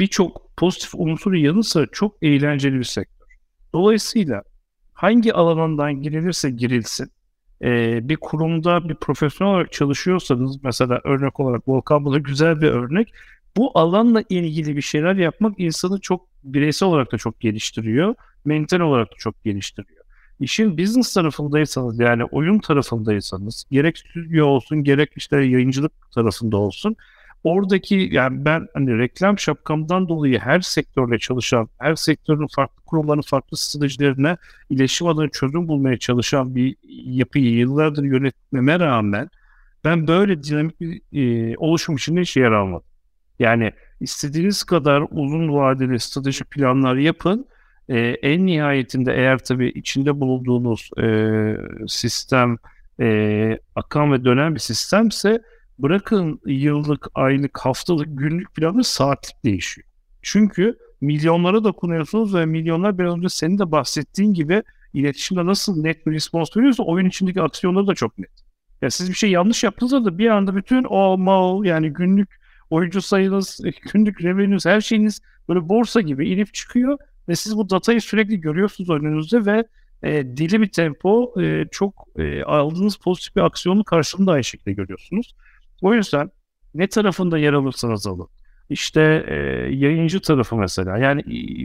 [SPEAKER 2] birçok pozitif unsurun yanı sıra çok eğlenceli bir sektör. Dolayısıyla hangi alanından girilirse girilsin, e, bir kurumda bir profesyonel olarak çalışıyorsanız mesela örnek olarak Volkan bu da güzel bir örnek. Bu alanla ilgili bir şeyler yapmak insanı çok bireysel olarak da çok geliştiriyor mental olarak da çok geliştiriyor. İşin business tarafındaysanız yani oyun tarafındaysanız gerek stüdyo olsun gerek işte yayıncılık tarafında olsun oradaki yani ben hani reklam şapkamdan dolayı her sektörde çalışan, her sektörün farklı kurumların farklı stratejilerine iletişim adına çözüm bulmaya çalışan bir yapıyı yıllardır yönetmeme rağmen ben böyle dinamik bir e, oluşum içinde hiç yer almadım. Yani istediğiniz kadar uzun vadeli strateji planlar yapın e, en nihayetinde eğer tabii içinde bulunduğunuz e, sistem e, akan ve dönen bir sistemse bırakın yıllık, aylık, haftalık, günlük planı saatlik değişiyor. Çünkü milyonlara dokunuyorsunuz ve milyonlar biraz önce senin de bahsettiğin gibi iletişimde nasıl net bir respons veriyorsa oyun içindeki aksiyonları da çok net. Ya siz bir şey yanlış yaptığınızda da bir anda bütün o mal yani günlük oyuncu sayınız, günlük revenues her şeyiniz böyle borsa gibi inip çıkıyor ve siz bu datayı sürekli görüyorsunuz önünüzde ve e, dili bir tempo e, çok e, aldığınız pozitif bir aksiyonun karşılığında aynı şekilde görüyorsunuz. O yüzden ne tarafında yer alırsanız alın. İşte e, yayıncı tarafı mesela. Yani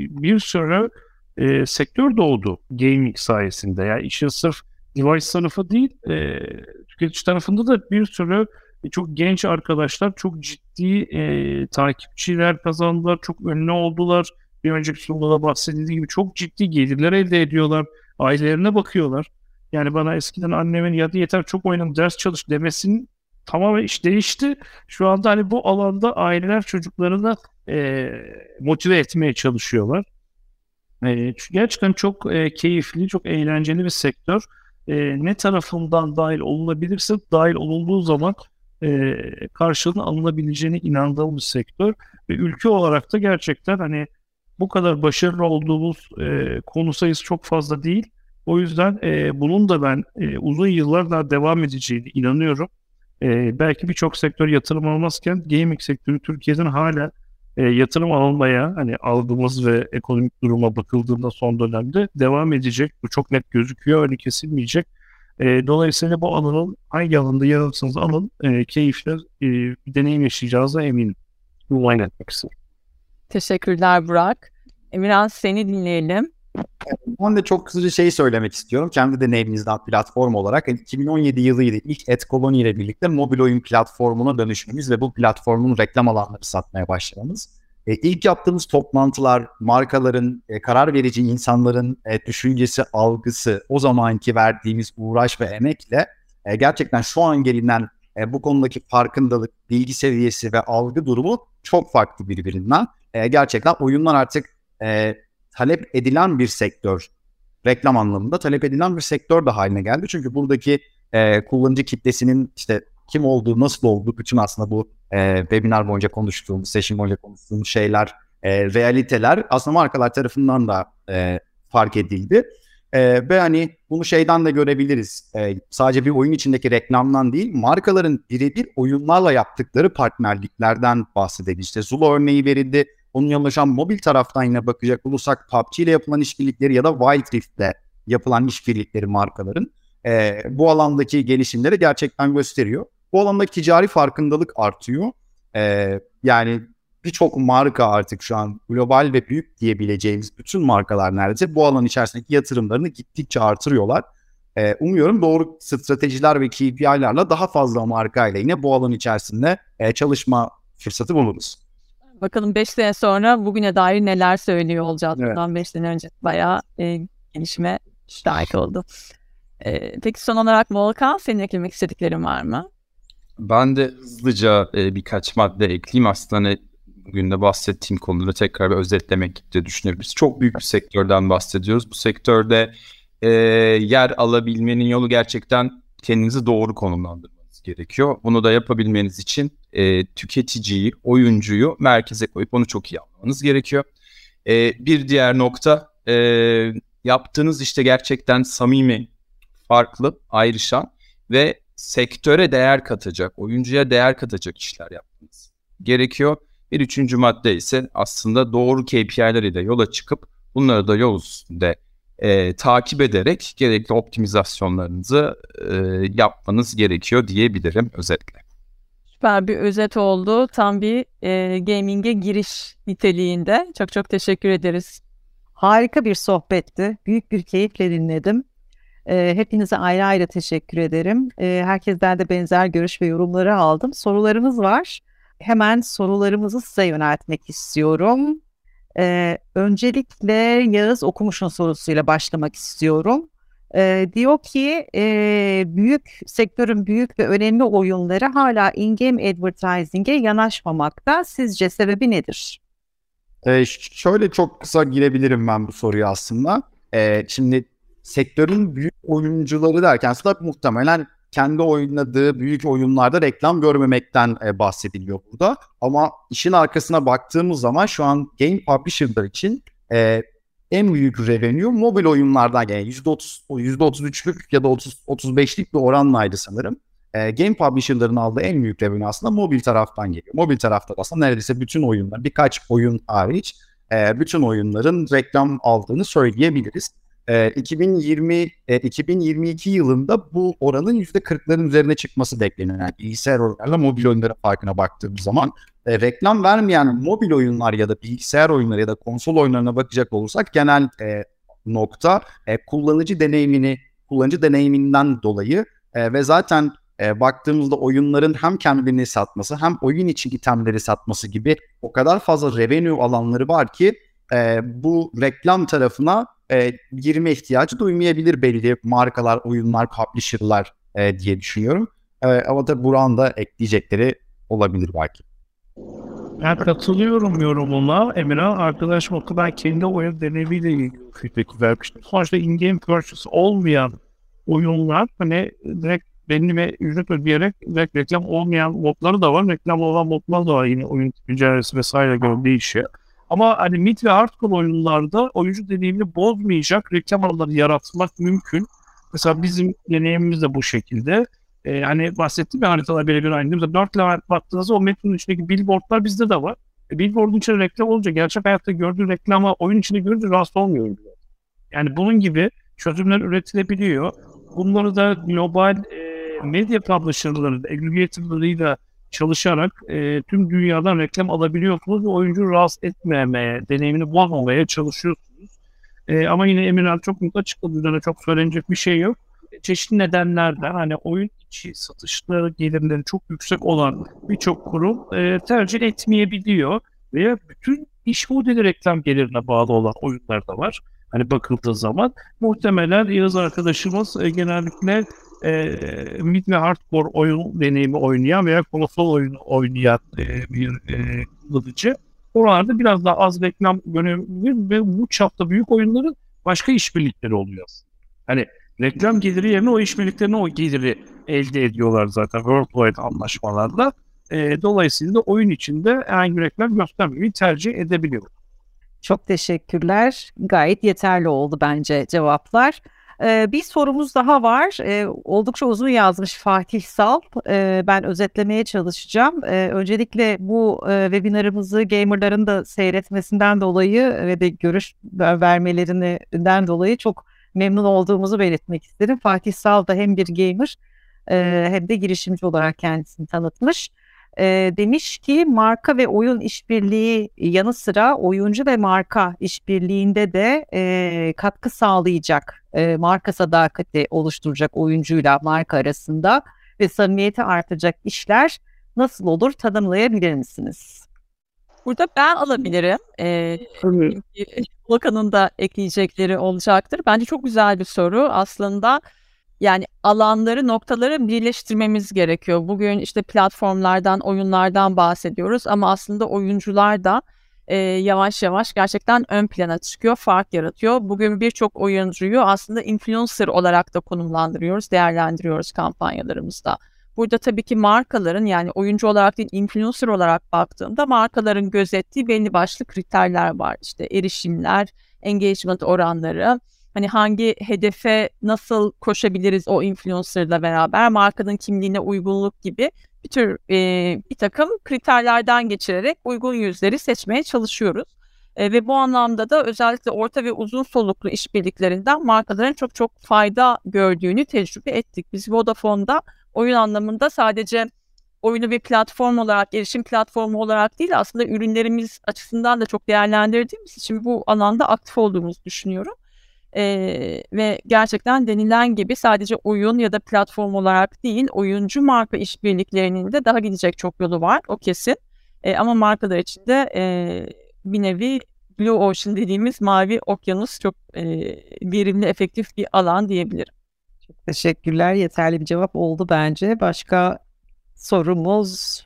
[SPEAKER 2] bir sürü e, sektör doğdu gaming sayesinde. Yani işin sırf device tarafı değil, e, tüketici tarafında da bir sürü e, çok genç arkadaşlar çok ciddi e, takipçiler kazandılar, çok ünlü oldular bir önceki sunumda bahsedildiği gibi çok ciddi gelirler elde ediyorlar. Ailelerine bakıyorlar. Yani bana eskiden annemin ya yeter çok oynadım ders çalış demesinin tamamen iş değişti. Şu anda hani bu alanda aileler çocuklarını e, motive etmeye çalışıyorlar. E, gerçekten çok e, keyifli, çok eğlenceli bir sektör. E, ne tarafından dahil olunabilirse dahil olunduğu zaman e, karşılığını alınabileceğine inandığım bir sektör. Ve ülke olarak da gerçekten hani bu kadar başarılı olduğumuz e, konu sayısı çok fazla değil. O yüzden e, bunun da ben e, uzun yıllar daha devam edeceğini inanıyorum. E, belki birçok sektör yatırım almazken gaming sektörü Türkiye'den hala e, yatırım almaya hani aldığımız ve ekonomik duruma bakıldığında son dönemde devam edecek. Bu çok net gözüküyor. Öyle kesilmeyecek. E, dolayısıyla bu alanın hangi alanda yer alırsanız alın e, keyifli e, bir deneyim yaşayacağınıza eminim. Bu etmek istedim.
[SPEAKER 3] Teşekkürler Burak. Emirhan seni dinleyelim.
[SPEAKER 4] Ben de çok kısaca şey söylemek istiyorum. Kendi deneyiminizden platform olarak 2017 yılıydı ilk EdColony ile birlikte mobil oyun platformuna dönüşmemiz ve bu platformun reklam alanları satmaya başlamamız. E, ilk yaptığımız toplantılar, markaların, e, karar verici insanların e, düşüncesi, algısı, o zamanki verdiğimiz uğraş ve emekle e, gerçekten şu an gelinen e, bu konudaki farkındalık, bilgi seviyesi ve algı durumu çok farklı birbirinden. E, gerçekten oyunlar artık e, talep edilen bir sektör. Reklam anlamında talep edilen bir sektör de haline geldi. Çünkü buradaki e, kullanıcı kitlesinin işte kim olduğu, nasıl olduğu bütün aslında bu e, webinar boyunca konuştuğumuz, session boyunca konuştuğumuz şeyler, e, realiteler aslında markalar tarafından da e, fark edildi. E, ve hani bunu şeyden de görebiliriz. E, sadece bir oyun içindeki reklamdan değil, markaların birebir oyunlarla yaptıkları partnerliklerden bahsedelim. İşte Zula örneği verildi. Onun yanında mobil taraftan yine bakacak olursak PUBG ile yapılan işbirlikleri ya da Wild Rift'le yapılan işbirlikleri markaların e, bu alandaki gelişimleri gerçekten gösteriyor. Bu alandaki ticari farkındalık artıyor. E, yani birçok marka artık şu an global ve büyük diyebileceğimiz bütün markalar neredeyse bu alan içerisindeki yatırımlarını gittikçe artırıyorlar. E, umuyorum doğru stratejiler ve KPI'lerle daha fazla marka ile yine bu alan içerisinde e, çalışma fırsatı buluruz.
[SPEAKER 3] Bakalım 5 sene sonra bugüne dair neler söylüyor olacağız. Evet. Bundan 5 sene önce bayağı e, gelişime şahit oldu. E, peki son olarak Volkan senin eklemek istediklerin var mı?
[SPEAKER 5] Ben de hızlıca e, birkaç madde ekleyeyim. Aslında hani bugün de bahsettiğim konuları tekrar bir özetlemek de düşünebiliriz. Çok büyük bir sektörden bahsediyoruz. Bu sektörde e, yer alabilmenin yolu gerçekten kendinizi doğru konumlandırmanız gerekiyor. Bunu da yapabilmeniz için e, tüketiciyi, oyuncuyu merkeze koyup onu çok iyi anlamanız gerekiyor. E, bir diğer nokta e, yaptığınız işte gerçekten samimi, farklı, ayrışan ve sektöre değer katacak, oyuncuya değer katacak işler yapmanız gerekiyor. Bir üçüncü madde ise aslında doğru KPI'ler ile yola çıkıp bunları da yol üstünde e, takip ederek gerekli optimizasyonlarınızı e, yapmanız gerekiyor diyebilirim özetle.
[SPEAKER 3] Süper bir özet oldu. Tam bir e, gaming'e giriş niteliğinde. Çok çok teşekkür ederiz.
[SPEAKER 1] Harika bir sohbetti. Büyük bir keyifle dinledim. Hepinize ayrı ayrı teşekkür ederim. E, herkesten de benzer görüş ve yorumları aldım. Sorularımız var. Hemen sorularımızı size yöneltmek istiyorum. Öncelikle Yağız Okumuş'un sorusuyla başlamak istiyorum. Diyor ki büyük sektörün büyük ve önemli oyunları hala in-game advertising'e yanaşmamakta. Sizce sebebi nedir?
[SPEAKER 4] E, şöyle çok kısa girebilirim ben bu soruya aslında. E, şimdi sektörün büyük oyuncuları derken aslında muhtemelen kendi oynadığı büyük oyunlarda reklam görmemekten e, bahsediliyor burada. Ama işin arkasına baktığımız zaman şu an game publisher'lar için e, en büyük revenue mobil oyunlardan yani %30, %33'lük ya da 30, 35'lik bir oranlaydı sanırım. E, game publisher'ların aldığı en büyük revenue aslında mobil taraftan geliyor. Mobil tarafta aslında neredeyse bütün oyunlar, birkaç oyun hariç e, bütün oyunların reklam aldığını söyleyebiliriz. E, 2020 e, 2022 yılında bu oranın %40'ların üzerine çıkması bekleniyor. Yani bilgisayar oyunlarla mobil oyunların farkına baktığımız zaman e, reklam vermeyen mobil oyunlar ya da bilgisayar oyunları ya da konsol oyunlarına bakacak olursak genel e, nokta e, kullanıcı deneyimini kullanıcı deneyiminden dolayı e, ve zaten e, baktığımızda oyunların hem kendini satması hem oyun için itemleri satması gibi o kadar fazla revenue alanları var ki e, bu reklam tarafına e, girme ihtiyacı duymayabilir belli markalar, oyunlar, publisher'lar e, diye düşünüyorum. E, ama tabii Burak'ın da ekleyecekleri olabilir belki.
[SPEAKER 2] Ben katılıyorum yorumuna. Emirhan arkadaşım o kadar kendi oyun deneyimiyle ilgili feedback vermiştim. Sonuçta in-game purchase olmayan oyunlar hani direkt belli ücret ödeyerek direkt reklam olmayan modları da var. Reklam olan modlar da var yine oyun ticareti vesaire göre değişiyor. Ama hani mid ve hardcore oyunlarda oyuncu deneyimini bozmayacak reklam alanları yaratmak mümkün. Mesela bizim deneyimimiz de bu şekilde. Ee, hani bahsettiğim ya haritalar birebir aynı. Mesela 4 level baktığınızda o metronun içindeki billboardlar bizde de var. E, billboardun içinde reklam olunca gerçek hayatta gördüğü reklama oyun içinde görünce rahatsız olmuyor. Yani bunun gibi çözümler üretilebiliyor. Bunları da global e, medya publisher'ları, aggregator'larıyla çalışarak e, tüm dünyadan reklam alabiliyorsunuz ve oyuncu rahatsız etmemeye, deneyimini bozmamaya çalışıyorsunuz. E, ama yine Emirhan çok mutlu açıkladı. Üzerine çok söylenecek bir şey yok. Çeşitli nedenlerden hani oyun içi satışları gelirleri çok yüksek olan birçok kurum e, tercih etmeyebiliyor. Veya bütün iş modeli reklam gelirine bağlı olan oyunlar da var. Hani bakıldığı zaman muhtemelen Yağız arkadaşımız e, genellikle e, mid ve hardcore oyun deneyimi oynayan veya konsol oyunu oynayan e, bir e, kullanıcı. Oralarda biraz daha az reklam görebilir ve bu çapta büyük oyunların başka işbirlikleri oluyor. Hani reklam geliri yerine o işbirliklerine o geliri elde ediyorlar zaten worldwide anlaşmalarla. E, dolayısıyla oyun içinde herhangi bir reklam göstermeyi tercih edebiliyor.
[SPEAKER 1] Çok teşekkürler. Gayet yeterli oldu bence cevaplar. Ee, bir sorumuz daha var. Ee, oldukça uzun yazmış Fatih Sal. Ee, ben özetlemeye çalışacağım. Ee, öncelikle bu e, webinarımızı gamerların da seyretmesinden dolayı ve de görüş vermelerinden dolayı çok memnun olduğumuzu belirtmek isterim. Fatih Sal da hem bir gamer e, hem de girişimci olarak kendisini tanıtmış e, demiş ki marka ve oyun işbirliği yanı sıra oyuncu ve marka işbirliğinde de e, katkı sağlayacak e, marka sadakati oluşturacak oyuncuyla marka arasında ve samimiyeti artacak işler nasıl olur tanımlayabilir misiniz?
[SPEAKER 3] Burada ben alabilirim. Ee, Volkan'ın da ekleyecekleri olacaktır. Bence çok güzel bir soru. Aslında yani alanları, noktaları birleştirmemiz gerekiyor. Bugün işte platformlardan, oyunlardan bahsediyoruz ama aslında oyuncular da e, yavaş yavaş gerçekten ön plana çıkıyor, fark yaratıyor. Bugün birçok oyuncuyu aslında influencer olarak da konumlandırıyoruz, değerlendiriyoruz kampanyalarımızda. Burada tabii ki markaların yani oyuncu olarak değil influencer olarak baktığımda markaların gözettiği belli başlı kriterler var. İşte erişimler, engagement oranları, hani hangi hedefe nasıl koşabiliriz o influencerla beraber markanın kimliğine uygunluk gibi bir tür e, bir takım kriterlerden geçirerek uygun yüzleri seçmeye çalışıyoruz. E, ve bu anlamda da özellikle orta ve uzun soluklu işbirliklerinden markaların çok çok fayda gördüğünü tecrübe ettik. Biz Vodafone'da oyun anlamında sadece oyunu bir platform olarak, erişim platformu olarak değil aslında ürünlerimiz açısından da çok değerlendirdiğimiz için bu alanda aktif olduğumuzu düşünüyorum. Ee, ve gerçekten denilen gibi sadece oyun ya da platform olarak değil oyuncu marka işbirliklerinin de daha gidecek çok yolu var o kesin. Ee, ama markalar için de e, bir nevi Blue Ocean dediğimiz mavi okyanus çok e, verimli efektif bir alan diyebilirim.
[SPEAKER 1] Çok teşekkürler. Yeterli bir cevap oldu bence. Başka sorumuz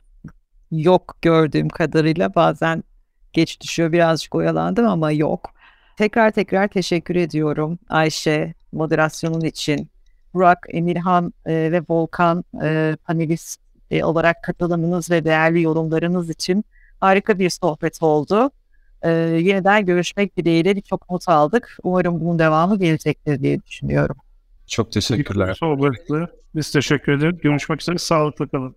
[SPEAKER 1] yok gördüğüm kadarıyla. Bazen geç düşüyor birazcık oyalandım ama yok. Tekrar tekrar teşekkür ediyorum Ayşe moderasyonun için. Burak, Emirhan e, ve Volkan e, panelist e, olarak katılımınız ve değerli yorumlarınız için harika bir sohbet oldu. E, yeniden görüşmek dileğiyle çok not aldık. Umarım bunun devamı gelecektir diye düşünüyorum.
[SPEAKER 5] Çok teşekkürler.
[SPEAKER 2] Sohbetli. Biz teşekkür ederiz. Görüşmek üzere. Sağlıklı kalın.